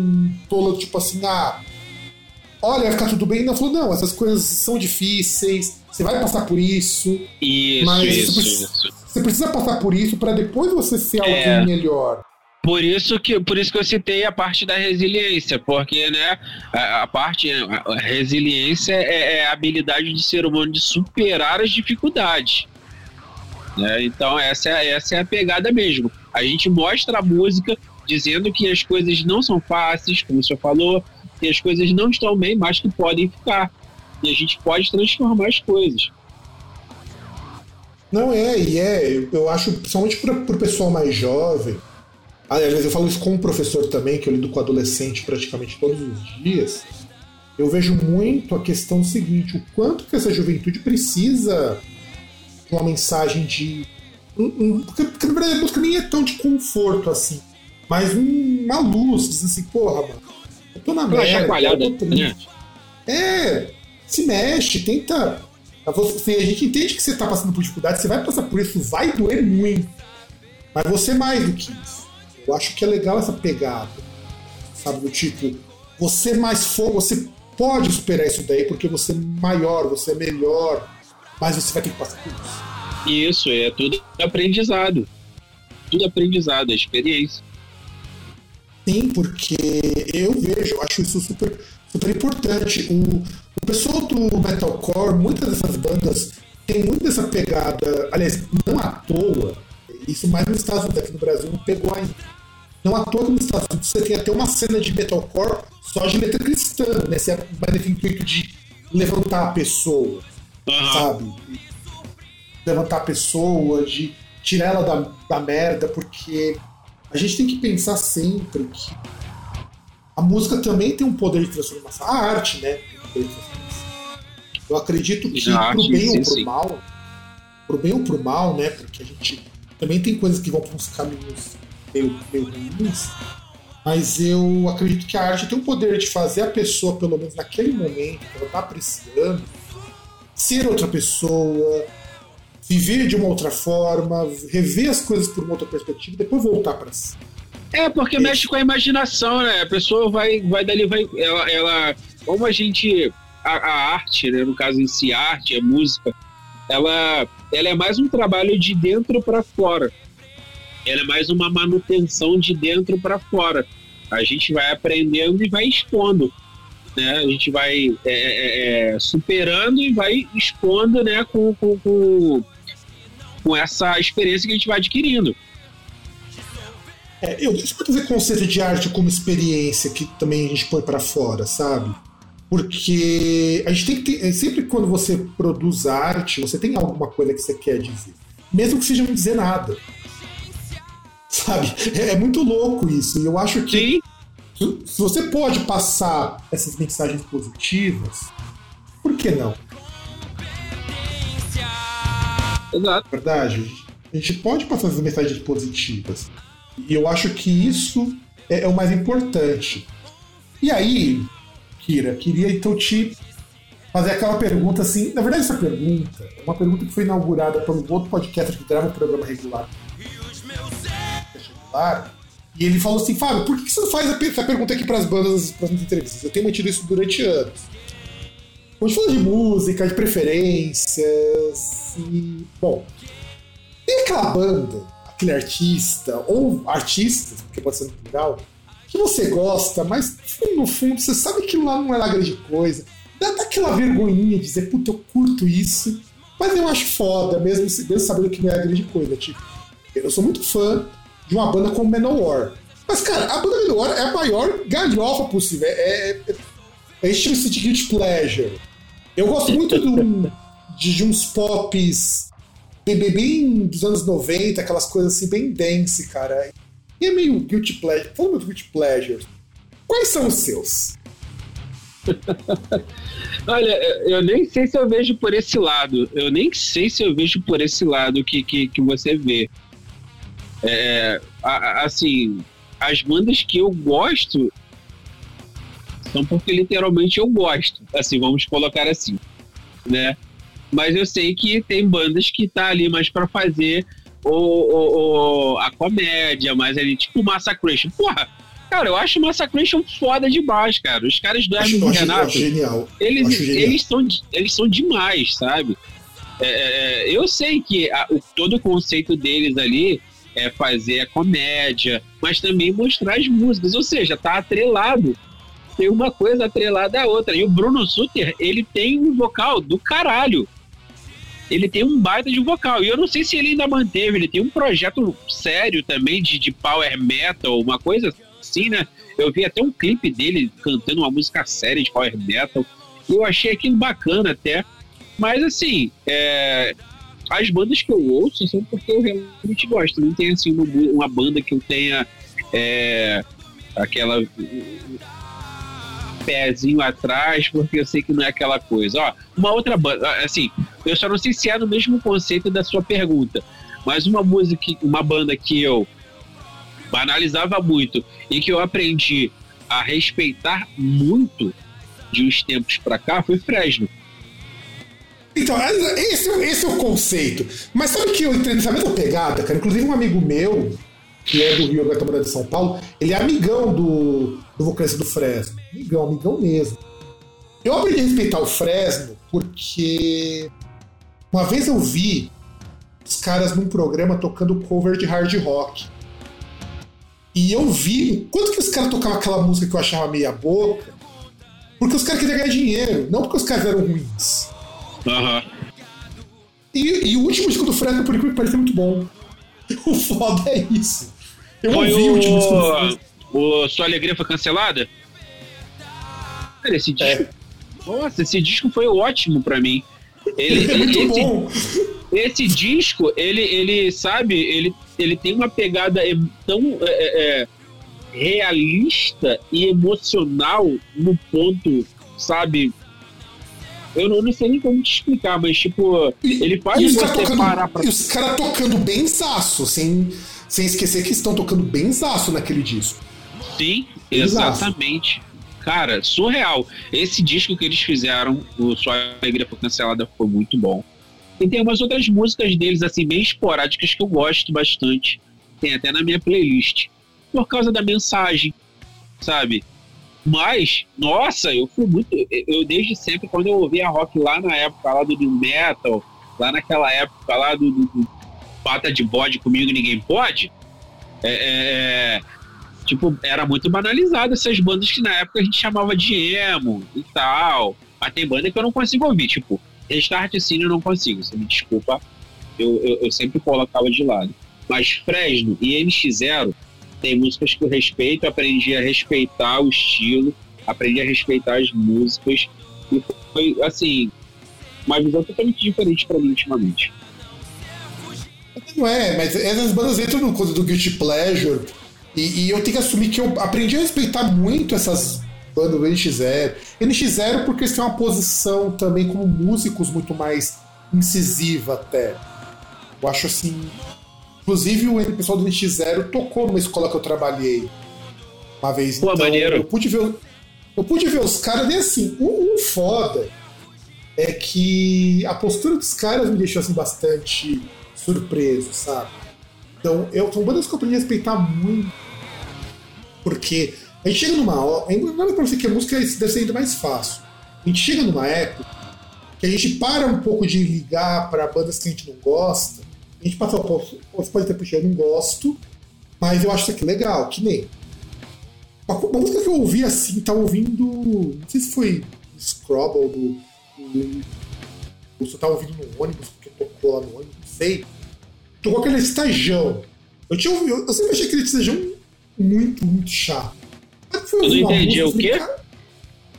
tola, tipo assim, ah, olha, vai ficar tudo bem. Não, falou, não, essas coisas são difíceis, você vai passar por isso. Isso, mas isso, você, precisa, isso. você precisa passar por isso para depois você ser alguém é. melhor. Por isso que por isso que eu citei a parte da resiliência, porque né, a, a parte a resiliência é, é, a habilidade de ser humano de superar as dificuldades. Né? Então essa é, essa é a pegada mesmo. A gente mostra a música dizendo que as coisas não são fáceis, como o senhor falou, que as coisas não estão bem, mas que podem ficar. E a gente pode transformar as coisas. Não é, e é, eu acho, principalmente para o pessoal mais jovem, aliás, eu falo isso com um professor também, que eu lido com adolescente praticamente todos os dias, eu vejo muito a questão seguinte, o quanto que essa juventude precisa de uma mensagem de. Um, um, porque, porque na verdade a música nem é tão de conforto assim, mas uma luz, assim, porra, mano, tô na eu tô triste. Né? É, se mexe, tenta. Você, a gente entende que você tá passando por dificuldade, você vai passar por isso, vai doer muito. Mas você é mais do que isso. Eu acho que é legal essa pegada. Sabe, do tipo, você mais for, você pode superar isso daí porque você é maior, você é melhor, mas você vai ter que passar por isso. Isso, é tudo aprendizado. Tudo aprendizado, é experiência. Sim, porque eu vejo, acho isso super, super importante. O, o pessoal do metalcore, muitas dessas bandas tem muito essa pegada, aliás, não à toa, isso mais nos Estados Unidos, aqui no Brasil não pegou ainda. Não à toa que nos Estados Unidos você tem até uma cena de metalcore só de letra cristã, né? Você é mais intuito de levantar a pessoa, uhum. sabe? Levantar a pessoa, de tirar ela da, da merda, porque a gente tem que pensar sempre que a música também tem um poder de transformação. A arte, né? Eu acredito que pro bem sim, ou pro sim. mal, pro bem ou pro mal, né? Porque a gente também tem coisas que vão para uns caminhos meio, meio ruins, mas eu acredito que a arte tem o poder de fazer a pessoa, pelo menos naquele momento, que ela está apreciando, ser outra pessoa, viver de uma outra forma, rever as coisas por uma outra perspectiva e depois voltar para si. É, porque é. mexe com a imaginação, né? A pessoa vai, vai dali, vai. Ela, ela como a gente. A, a arte, né? No caso em si, a arte, a música, ela, ela é mais um trabalho de dentro para fora. Ela é mais uma manutenção de dentro para fora. A gente vai aprendendo e vai expondo. Né? A gente vai é, é, é, superando e vai expondo né? com, com, com, com essa experiência que a gente vai adquirindo. É, eu eu trazer conceito de arte como experiência que também a gente põe para fora, sabe? Porque a gente tem que ter, sempre quando você produz arte, você tem alguma coisa que você quer dizer, mesmo que seja não dizer nada. Sabe? É, é muito louco isso. E eu acho que Sim. se você pode passar essas mensagens positivas, por que não? Exato. Verdade. A gente pode passar essas mensagens positivas. E eu acho que isso é, é o mais importante. E aí, Kira, queria então te fazer aquela pergunta assim. Na verdade, essa pergunta é uma pergunta que foi inaugurada um outro podcast que grava um programa regular. E ele falou assim: Fábio, por que você não faz essa pergunta aqui para as bandas nas entrevistas? Eu tenho mantido isso durante anos. A gente de música, de preferências. E, bom, tem aquela banda, aquele artista, ou artistas, porque pode ser no plural, que você gosta, mas no fundo você sabe que lá não é lá grande coisa. Dá, dá aquela vergonhinha de dizer, puta, eu curto isso, mas eu acho foda, mesmo, mesmo sabendo que não é grande coisa. Tipo, eu sou muito fã, de uma banda como Manowar. Mas, cara, a banda Manowar é a maior galhofa possível. É, é, é estilo de Guilty Pleasure. Eu gosto muito do, de, de uns pops bem, bem dos anos 90, aquelas coisas assim, bem dance, cara. E é meio Guilty Pleasure. Falando do Guilty Pleasure, quais são os seus? Olha, eu nem sei se eu vejo por esse lado. Eu nem sei se eu vejo por esse lado que, que, que você vê. É, assim, as bandas que eu gosto são porque literalmente eu gosto. Assim, vamos colocar assim, né? Mas eu sei que tem bandas que tá ali mais para fazer o, o, a comédia, mas ali, tipo Massacration. Porra, Cara, eu acho Massacration foda demais, cara. Os caras do Hermes e Renato. Genial. Eles, genial. eles, são, eles são demais, sabe? É, é, é, eu sei que a, o, todo o conceito deles ali é fazer a comédia, mas também mostrar as músicas. Ou seja, tá atrelado. Tem uma coisa atrelada à outra. E o Bruno Suter, ele tem um vocal do caralho. Ele tem um baita de vocal. E eu não sei se ele ainda manteve. Ele tem um projeto sério também de, de power metal, uma coisa assim né? Eu vi até um clipe dele cantando uma música séria de power metal. E eu achei aquilo bacana até. Mas assim, é, as bandas que eu ouço são porque eu realmente gosto. Não tem assim uma, uma banda que eu tenha é, aquela pezinho atrás, porque eu sei que não é aquela coisa. Ó, uma outra banda, assim, eu só não sei se é no mesmo conceito da sua pergunta, mas uma música, uma banda que eu banalizava muito e que eu aprendi a respeitar muito de uns tempos para cá foi Fresno. Então, esse, esse, é o conceito. Mas sabe que eu entrei nessa mesma pegada, cara? Inclusive um amigo meu, que é do Rio, agora tá de São Paulo, ele é amigão do, do vocalista do Fresno. Amigão, amigão mesmo. Eu aprendi a respeitar o Fresno porque uma vez eu vi os caras num programa tocando cover de hard rock. E eu vi quanto que os caras tocavam aquela música que eu achava meia boca, porque os caras queriam ganhar dinheiro, não porque os caras eram ruins. Uhum. E, e, o último disco do Fresno, por enquanto, parece muito bom. O foda é isso. Eu foi ouvi o, o último disco do Fresno. O Sua Alegria foi cancelada? Esse disco. É. Nossa, esse disco foi ótimo pra mim. Ele, é muito esse, bom. Esse disco, ele, ele sabe, ele, ele tem uma pegada tão é, é, é, realista e emocional no ponto, sabe? Eu não, não, sei nem como te explicar, mas tipo, e, ele faz você tocando, parar pra. E os caras tocando bem zaço, sem, sem esquecer que estão tocando bem zaço naquele disco. Sim, exatamente. Cara, surreal. Esse disco que eles fizeram, o Sua Alegria Foi Cancelada, foi muito bom. E tem umas outras músicas deles, assim, bem esporádicas que eu gosto bastante. Tem até na minha playlist. Por causa da mensagem, sabe? Mas, nossa, eu fui muito. Eu desde sempre, quando eu ouvia rock lá na época lá do New Metal, lá naquela época lá do, do, do Pata de Bode Comigo Ninguém Pode, é, é, é tipo, era muito banalizado essas bandas que na época a gente chamava de emo e tal. Mas tem banda que eu não consigo ouvir, tipo, Restart Cine eu não consigo, você me desculpa, eu, eu, eu sempre colocava de lado. Mas Fresno e NX0 tem músicas que eu respeito, aprendi a respeitar o estilo, aprendi a respeitar as músicas, e foi, assim, uma visão totalmente diferente para mim ultimamente. Não é, mas essas bandas entram no coisa do Guilty Pleasure, e, e, eu tenho que assumir que eu aprendi a respeitar muito essas banda do NX0. NX0 porque eles têm uma posição também como músicos muito mais incisiva até. Eu acho assim. Inclusive o pessoal do NX0 tocou numa escola que eu trabalhei uma vez. Pô, então, maneiro. Eu pude ver, eu pude ver os caras e assim, um, um foda é que a postura dos caras me deixou assim bastante surpreso, sabe? Então, eu, são bandas que eu aprendi a respeitar muito. Porque a gente chega numa hora. Agora pra você que a música deve ser ainda mais fácil. A gente chega numa época que a gente para um pouco de ligar para bandas que a gente não gosta. A gente passa, você pode ter puxado, eu não gosto, mas eu acho isso aqui legal, que nem. Uma, uma música que eu ouvi assim, tá ouvindo. Não sei se foi Scrabble do. do eu só tava ouvindo no ônibus, porque tocou lá no ônibus, não sei. Tocou aquele estajão. Eu, tinha, eu, eu sempre achei que eles sejam muito, muito chato. Eu não entendi o quê?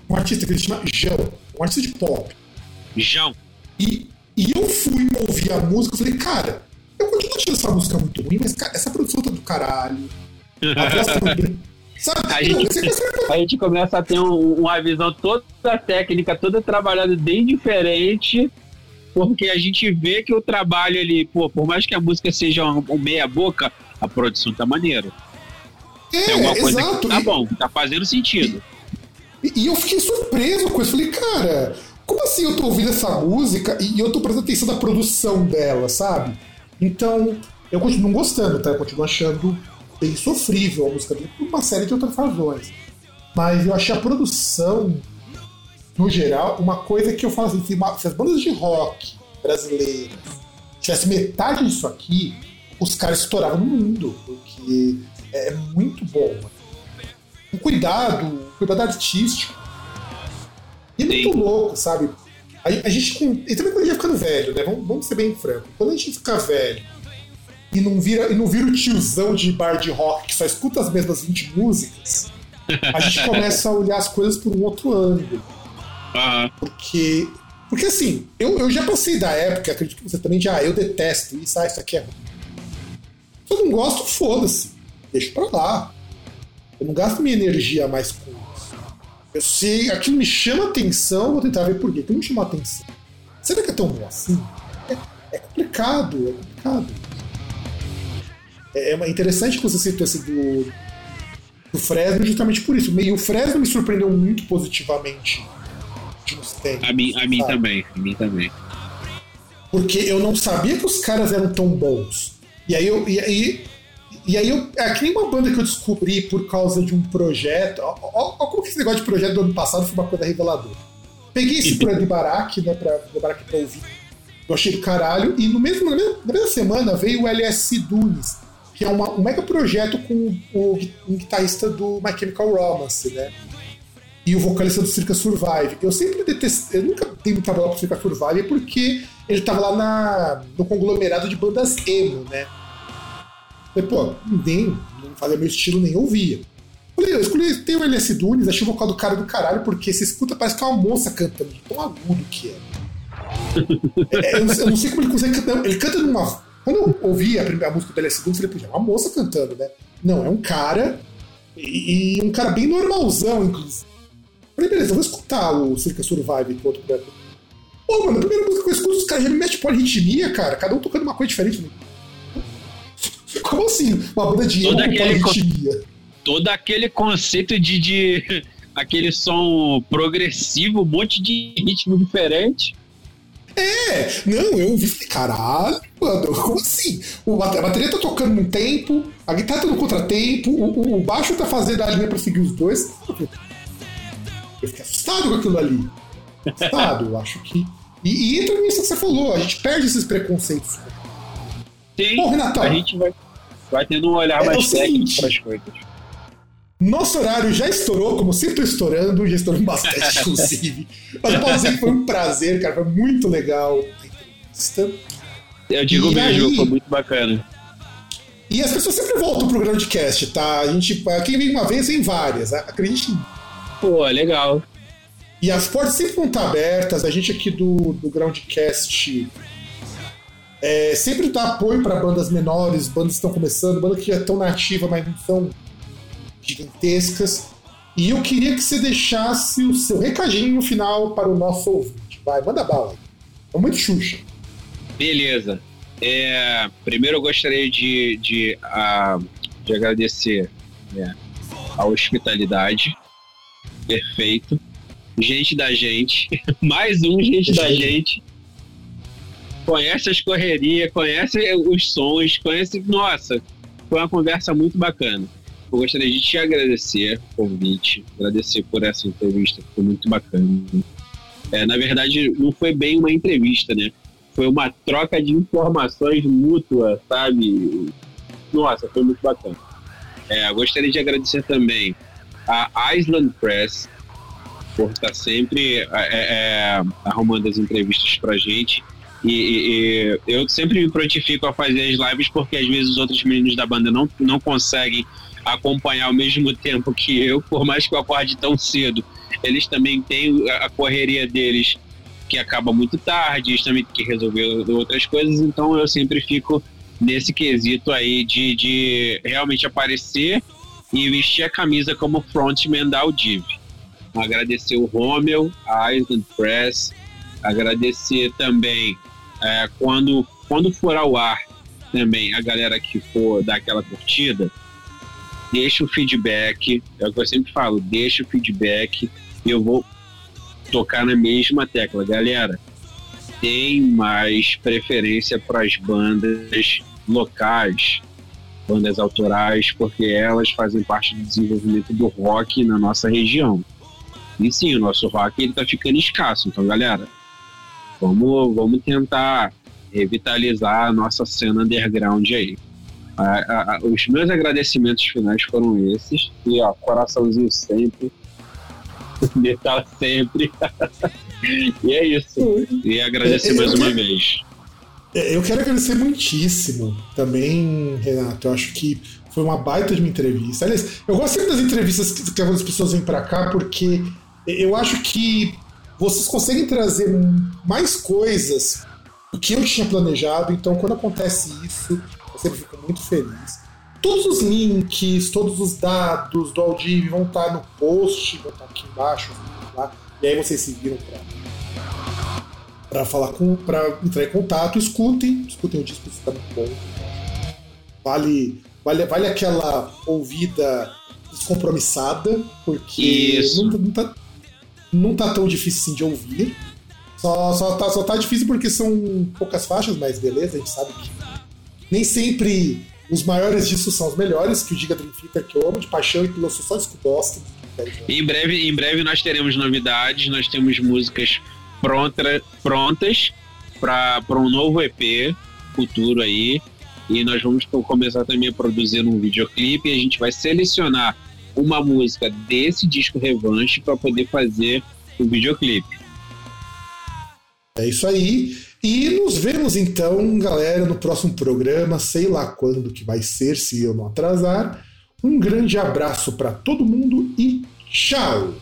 Um artista que ele chama João, um artista de pop. João. E, e eu fui ouvir a música e falei, cara, eu continuo achando essa música muito ruim, mas cara, essa produção tá do caralho. A voz tá Sabe? A gente, a gente começa a ter um, uma visão toda técnica, toda trabalhada bem diferente, porque a gente vê que o trabalho ali, pô, por mais que a música seja um, um meia-boca, a produção tá maneira. É, Tem alguma coisa exato. que tá bom, tá fazendo sentido. E, e eu fiquei surpreso com isso. Falei, cara, como assim eu tô ouvindo essa música e eu tô prestando atenção na produção dela, sabe? Então, eu continuo gostando, tá? Eu continuo achando bem sofrível a música dele por uma série de outras razões. Mas eu achei a produção, no geral, uma coisa que eu falo assim: se, uma, se as bandas de rock brasileiras tivesse metade disso aqui, os caras estouravam no mundo, porque é muito bom. Um cuidado, um cuidado artístico. E é muito louco, sabe? A, a gente. E também quando a gente vai ficando velho, né? Vamos, vamos ser bem franco. Quando a gente fica velho e não vira, e não vira o tiozão de bar de rock que só escuta as mesmas 20 músicas, a gente começa a olhar as coisas por um outro ângulo. Porque. Porque assim, eu, eu já passei da época, acredito que você também já, eu detesto isso, ah, isso aqui é ruim. Se eu não gosto, foda-se. Deixa pra lá. Eu não gasto minha energia mais com isso. Eu sei, aquilo me chama atenção, vou tentar ver por quê. Aquilo me chama atenção. Será que é tão bom assim? É, é complicado, é complicado. É, é interessante que você citou esse do, do Fresno justamente por isso. E o Fresno me surpreendeu muito positivamente nos. A mim, a mim também, a mim também. Porque eu não sabia que os caras eram tão bons. E aí eu. E aí, e aí eu. É que nem uma banda que eu descobri por causa de um projeto. Ó como que esse negócio de projeto do ano passado foi uma coisa reveladora. Peguei esse programa de Barack, né, pra, do Barack pra ouvir. Eu achei do caralho. E no mesmo, na, mesma, na mesma semana veio o LS Dunes que é uma, um mega projeto com o, um guitarrista do My Chemical Romance, né? E o vocalista do Circa Survive. Eu sempre detestei, eu nunca dei muita bola pro Circa Survive porque ele tava lá na, no conglomerado de bandas emo, né? Falei, pô, nem, não fazia meu estilo, nem ouvia. Falei, eu escolhi, tem o LS Dunes, achei o vocal do cara do caralho, porque se escuta, parece que é uma moça cantando, tão agudo que é. é eu, não, eu, não, sei como ele consegue cantar. Ele canta numa quando eu ouvi a, primeira, música do LS eu falei, puxa, é uma moça cantando, né? Não, é um cara, e, e um cara bem normalzão, inclusive. Falei, beleza, eu vou escutar o Circa Survive outro projeto. Pô, mano, a primeira música que eu escuto, os caras já me metem polirritmia, cara, cada um tocando uma coisa diferente. Como assim? Uma banda de emo com polirritmia? Todo aquele conceito de, de aquele som progressivo, um monte de ritmo diferente. É, não, eu ouvi falei, caralho, mano, como assim? O, a bateria tá tocando num tempo, a guitarra tá no contratempo, o, o baixo tá fazendo a linha pra seguir os dois. Eu fiquei assustado com aquilo ali. Assustado, eu acho que. E, e entra nisso que você falou, a gente perde esses preconceitos. Sim, Bom, Renatão, a gente vai, vai tendo um olhar é mais técnico para as coisas. Nosso horário já estourou, como sempre estourando, já estourou bastante, inclusive. Mas dizer que foi um prazer, cara, foi muito legal a entrevista. Eu digo e mesmo, aí, foi muito bacana. E as pessoas sempre voltam pro Groundcast, tá? A gente, quem vem uma vez, vem várias, acredite. Pô, legal. E as portas sempre vão estar abertas, a gente aqui do, do Groundcast é, sempre dá apoio para bandas menores, bandas que estão começando, bandas que já estão na ativa, mas não são gigantescas. E eu queria que você deixasse o seu recadinho no final para o nosso ouvinte. Vai, manda bala. É muito Xuxa. Beleza. É, primeiro eu gostaria de, de, uh, de agradecer né, a hospitalidade. Perfeito. Gente da gente. Mais um gente da gente. Conhece as correrias, conhece os sons, conhece. Nossa, foi uma conversa muito bacana. Eu gostaria de te agradecer o convite, agradecer por essa entrevista, foi muito bacana. É, na verdade, não foi bem uma entrevista, né? Foi uma troca de informações mútua, sabe? Nossa, foi muito bacana. É, gostaria de agradecer também a Island Press por estar sempre é, é, arrumando as entrevistas pra gente. E, e, e, eu sempre me prontifico a fazer as lives porque às vezes os outros meninos da banda não, não conseguem acompanhar ao mesmo tempo que eu, por mais que eu acorde tão cedo. Eles também têm a correria deles que acaba muito tarde, eles também têm que resolver outras coisas, então eu sempre fico nesse quesito aí de, de realmente aparecer e vestir a camisa como frontman da Audive. Agradecer o Rommel, a Island Press, agradecer também é, quando, quando for ao ar também a galera que for dar aquela curtida, deixa o feedback, é o que eu sempre falo, deixa o feedback eu vou tocar na mesma tecla. Galera, tem mais preferência para as bandas locais, bandas autorais, porque elas fazem parte do desenvolvimento do rock na nossa região. E sim, o nosso rock ele tá ficando escasso. Então, galera, Vamos, vamos tentar revitalizar a nossa cena underground aí. A, a, os meus agradecimentos finais foram esses. E ó, coraçãozinho sempre. Metal sempre. e é isso. E agradecer mais uma vez. É, eu quero agradecer muitíssimo também, Renato. Eu acho que foi uma baita de uma entrevista. Aliás, eu gosto sempre das entrevistas que, que as pessoas vêm para cá, porque eu acho que vocês conseguem trazer mais coisas do que eu tinha planejado. Então, quando acontece isso, eu sempre fico muito feliz. Todos os links, todos os dados do Audive vão estar no post, vão estar aqui embaixo, lá, e aí vocês se viram para para falar com, para entrar em contato, escutem, escutem o disco, está muito bom. Vale, vale, vale aquela ouvida descompromissada, porque não, não, tá, não tá tão difícil assim de ouvir. Só, só, tá, só tá difícil porque são poucas faixas, mas beleza, a gente sabe que nem sempre os maiores discos são os melhores, que o Diga Dream Theater que eu amo de paixão e que lançou só disco bosta. Em breve, em breve nós teremos novidades, nós temos músicas pronta, prontas para um novo EP futuro aí. E nós vamos começar também a produzir um videoclipe e a gente vai selecionar uma música desse disco Revanche para poder fazer o videoclipe. É isso aí. E nos vemos então, galera, no próximo programa, sei lá quando que vai ser, se eu não atrasar. Um grande abraço para todo mundo e tchau!